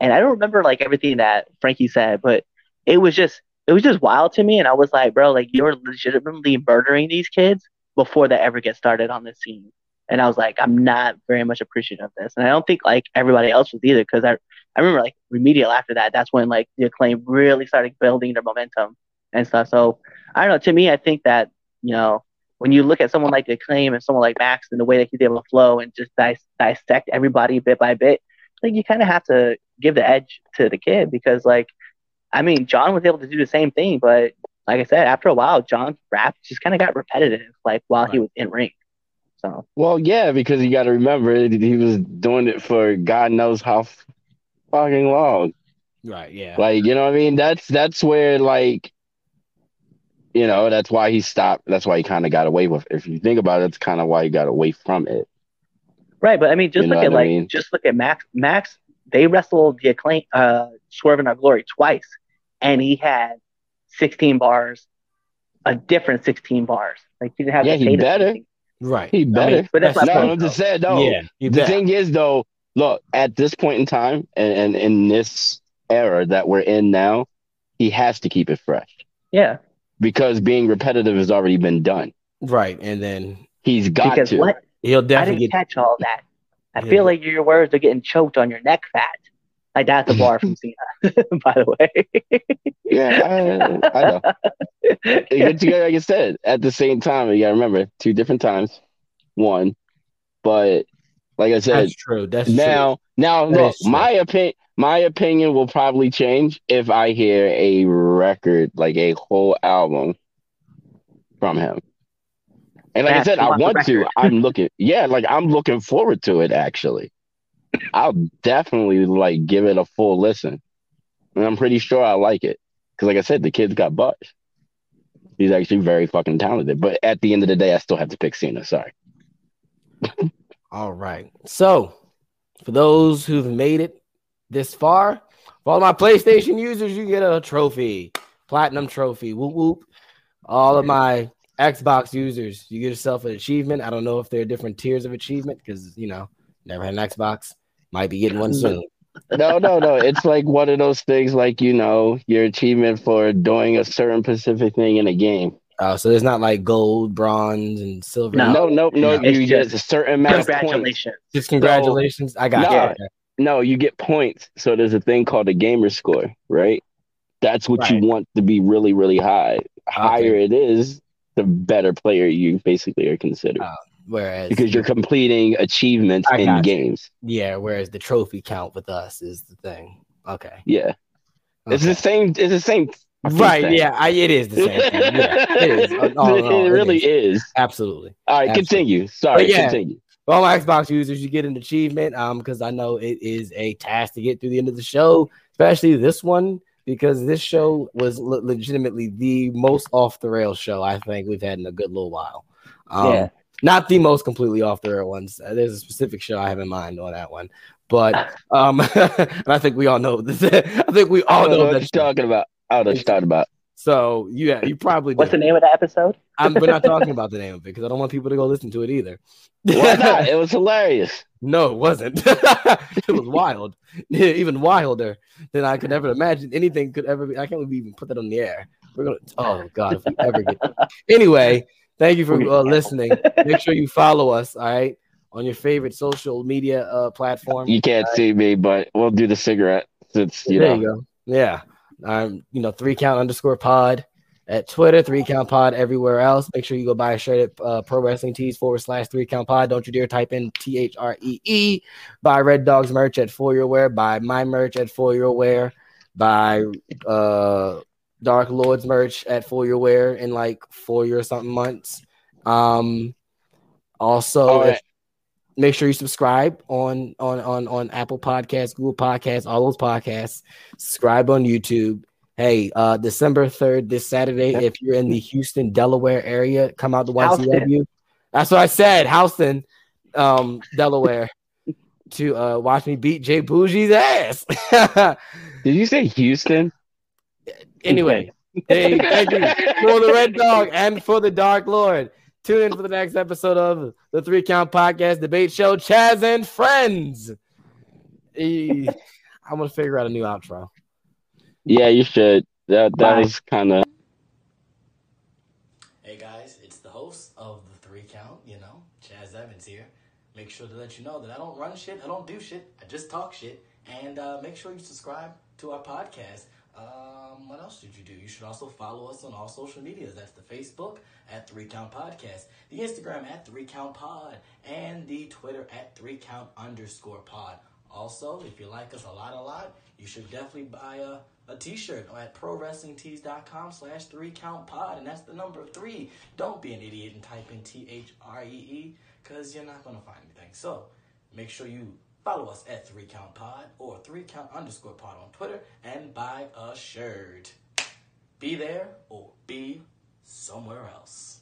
Speaker 3: And I don't remember like everything that Frankie said, but it was just it was just wild to me. And I was like, bro, like you're legitimately murdering these kids before they ever get started on this scene. And I was like, I'm not very much appreciative of this. And I don't think like everybody else was either because I I remember like immediately after that, that's when like the acclaim really started building their momentum and stuff. So I don't know. To me, I think that you know when you look at someone like the acclaim and someone like Max and the way that he's able to flow and just dis- dissect everybody bit by bit, like you kind of have to give the edge to the kid because like I mean John was able to do the same thing, but like I said, after a while, John's rap just kind of got repetitive, like while he was in ring. So
Speaker 4: Well, yeah, because you got to remember he was doing it for God knows how fucking long.
Speaker 1: Right. Yeah.
Speaker 4: Like, you know what I mean? That's that's where like you know, that's why he stopped. That's why he kind of got away with If you think about it, that's kind of why he got away from it.
Speaker 3: Right, but I mean, just
Speaker 4: You
Speaker 3: look at
Speaker 4: what I
Speaker 3: like,
Speaker 4: mean?
Speaker 3: just look at Max. Max, they wrestled the acclaim, uh, Swerve in Our Glory twice, and he had 16 bars, a different 16 bars. Like he didn't have.
Speaker 4: Yeah,
Speaker 3: to
Speaker 4: he better.
Speaker 3: 16.
Speaker 1: Right.
Speaker 4: He better.
Speaker 3: but that's
Speaker 1: That's
Speaker 3: my
Speaker 4: no. I'm just saying though.
Speaker 1: yeah.
Speaker 4: The
Speaker 1: bet.
Speaker 4: thing is though, look, at this point in time and, and in this era that we're in now, he has to keep it fresh
Speaker 3: Yeah,
Speaker 4: because being repetitive has already been done.
Speaker 1: right. And then
Speaker 4: He's got
Speaker 3: because
Speaker 4: to.
Speaker 3: what?
Speaker 1: he'll
Speaker 3: I
Speaker 1: definitely
Speaker 3: didn't
Speaker 1: get.
Speaker 3: catch all that. I
Speaker 1: Yeah.
Speaker 3: feel like your words are getting choked on your neck fat. Like that's a bar from [LAUGHS] Cena, [LAUGHS] by the way.
Speaker 4: Yeah, I, I know. [LAUGHS] It's, like I said, at the same time, you gotta remember two different times. One, but like I said,
Speaker 1: That's true. That's true.
Speaker 4: now, now
Speaker 1: That
Speaker 4: look,
Speaker 1: true.
Speaker 4: my opinion, my opinion will probably change if I hear a record, like a whole album from him. And like I said, I
Speaker 3: want
Speaker 4: to. I'm looking, yeah, like I'm looking forward to it. Actually, I'll definitely like give it a full listen, and I'm pretty sure I like it because, like I said, the kid's got buzz. He's actually very fucking talented. But at the end of the day, I still have to pick Cena. Sorry. [LAUGHS]
Speaker 1: All right. So, for those who've made it this far, for all my PlayStation users, you get a trophy, platinum trophy. Whoop whoop. All of my Xbox users, you get yourself an achievement. I don't know if there are different tiers of achievement because you know, never had an Xbox. Might be getting one soon. [LAUGHS]
Speaker 4: No, no, no. It's like one of those things, like you know, your achievement for doing a certain specific thing in a game.
Speaker 1: Uh, so it's not like gold, bronze, and silver.
Speaker 3: No.
Speaker 4: No, no, no.
Speaker 3: It's
Speaker 4: you get
Speaker 3: just
Speaker 4: a certain amount of points.
Speaker 3: Congratulations.
Speaker 1: Just congratulations. I got
Speaker 4: Nah.
Speaker 1: you.
Speaker 4: No, you get points. So there's a thing called a gamer score, right? That's what
Speaker 1: Right.
Speaker 4: you want to be really, really high. Higher it is, the better player you basically are considered
Speaker 1: Uh, Whereas
Speaker 4: because you're completing achievements
Speaker 1: I
Speaker 4: in
Speaker 1: you.
Speaker 4: games.
Speaker 1: yeah, whereas the trophy count with us is the thing. Okay.
Speaker 4: Yeah, it's the same. It's the same.
Speaker 1: Right.
Speaker 4: thing.
Speaker 1: Yeah. I, it is the same. Thing. [LAUGHS] Yeah, it is. Oh,
Speaker 4: it really
Speaker 1: is.
Speaker 4: is.
Speaker 1: Absolutely.
Speaker 4: All right,
Speaker 1: Absolutely.
Speaker 4: continue. Sorry,
Speaker 1: yeah.
Speaker 4: continue.
Speaker 1: All my Xbox users, you get an achievement um because I know it is a task to get through the end of the show, especially this one because this show was le- legitimately the most off the rail show I think we've had in a good little while. Um,
Speaker 3: Yeah.
Speaker 1: Not the most completely off the rail ones. Uh, there's a specific show I have in mind on that one, but [LAUGHS] um, [LAUGHS] and I think we all know this. [LAUGHS] I think we all
Speaker 4: know
Speaker 1: know
Speaker 4: what
Speaker 1: that.
Speaker 4: you're talking about. I don't know what you're talking about.
Speaker 1: So yeah, you probably
Speaker 3: What's
Speaker 1: do.
Speaker 3: the name of the episode?
Speaker 1: I'm, we're not talking about the name of it because I don't want people to go listen to it either.
Speaker 4: Why not? It was hilarious.
Speaker 1: No, it wasn't. it was wild. Even wilder than I could ever imagine anything could ever be. I can't even put that on the air. We're gonna. Oh God, if we ever get. Anyway, thank you for uh, listening. Make sure you follow us. All right, on your favorite social media uh, platform.
Speaker 4: You can't see me, but we'll do the cigarette since you
Speaker 1: there
Speaker 4: know.
Speaker 1: you go. Yeah. Um, you know, three count underscore pod. at Twitter, Three Count Pod everywhere else. Make sure you go buy a shirt at uh, Pro Wrestling Tees forward slash Three Count Pod. Don't you dare type in T H R E E. Buy Red Dawgs merch at For Your Wear. Buy my merch at For Your Wear. Buy uh, Dark Lords merch at For Your Wear in like four or something months. Um, also,
Speaker 5: Oh,
Speaker 1: if- make sure you subscribe on on on on Apple Podcasts, Google Podcasts, all those podcasts. Subscribe on YouTube. Hey, uh December 3rd, this Saturday, if you're in the Houston, Delaware area, come out to YCW. That's what I said, Houston, um, Delaware, [LAUGHS] to uh watch me beat Jay Bougie's ass. [LAUGHS]
Speaker 5: Did you say Houston?
Speaker 1: Anyway, hey, [LAUGHS] thank you for the Red Dawg and for the Dark Lord. Tune in for the next episode of the Three Count Podcast Debate Show, Chaz and Friends. Eh, I'm gonna figure out a new outro.
Speaker 5: Yeah, you should. That that
Speaker 3: Bye.
Speaker 5: was kind of.
Speaker 6: Hey guys, it's the host of the Three Count, you know, Chaz Evans here. Make sure to let you know that I don't run shit, I don't do shit, I just talk shit. And uh, make sure you subscribe to our podcast. Um, what else did you do? You should also follow us on all social medias. That's the Facebook at Three Count Podcast, the Instagram at Three Count Pod, and the Twitter at Three Count underscore Pod. Also, if you like us a lot, a lot, you should definitely buy a, a t-shirt at prowrestlingtees.com slash three count pod and that's the number three don't be an idiot and type in t-h-r-e-e because you're not going to find anything so make sure you follow us at three count pod or three count underscore pod on twitter and buy a shirt. Be there or be somewhere else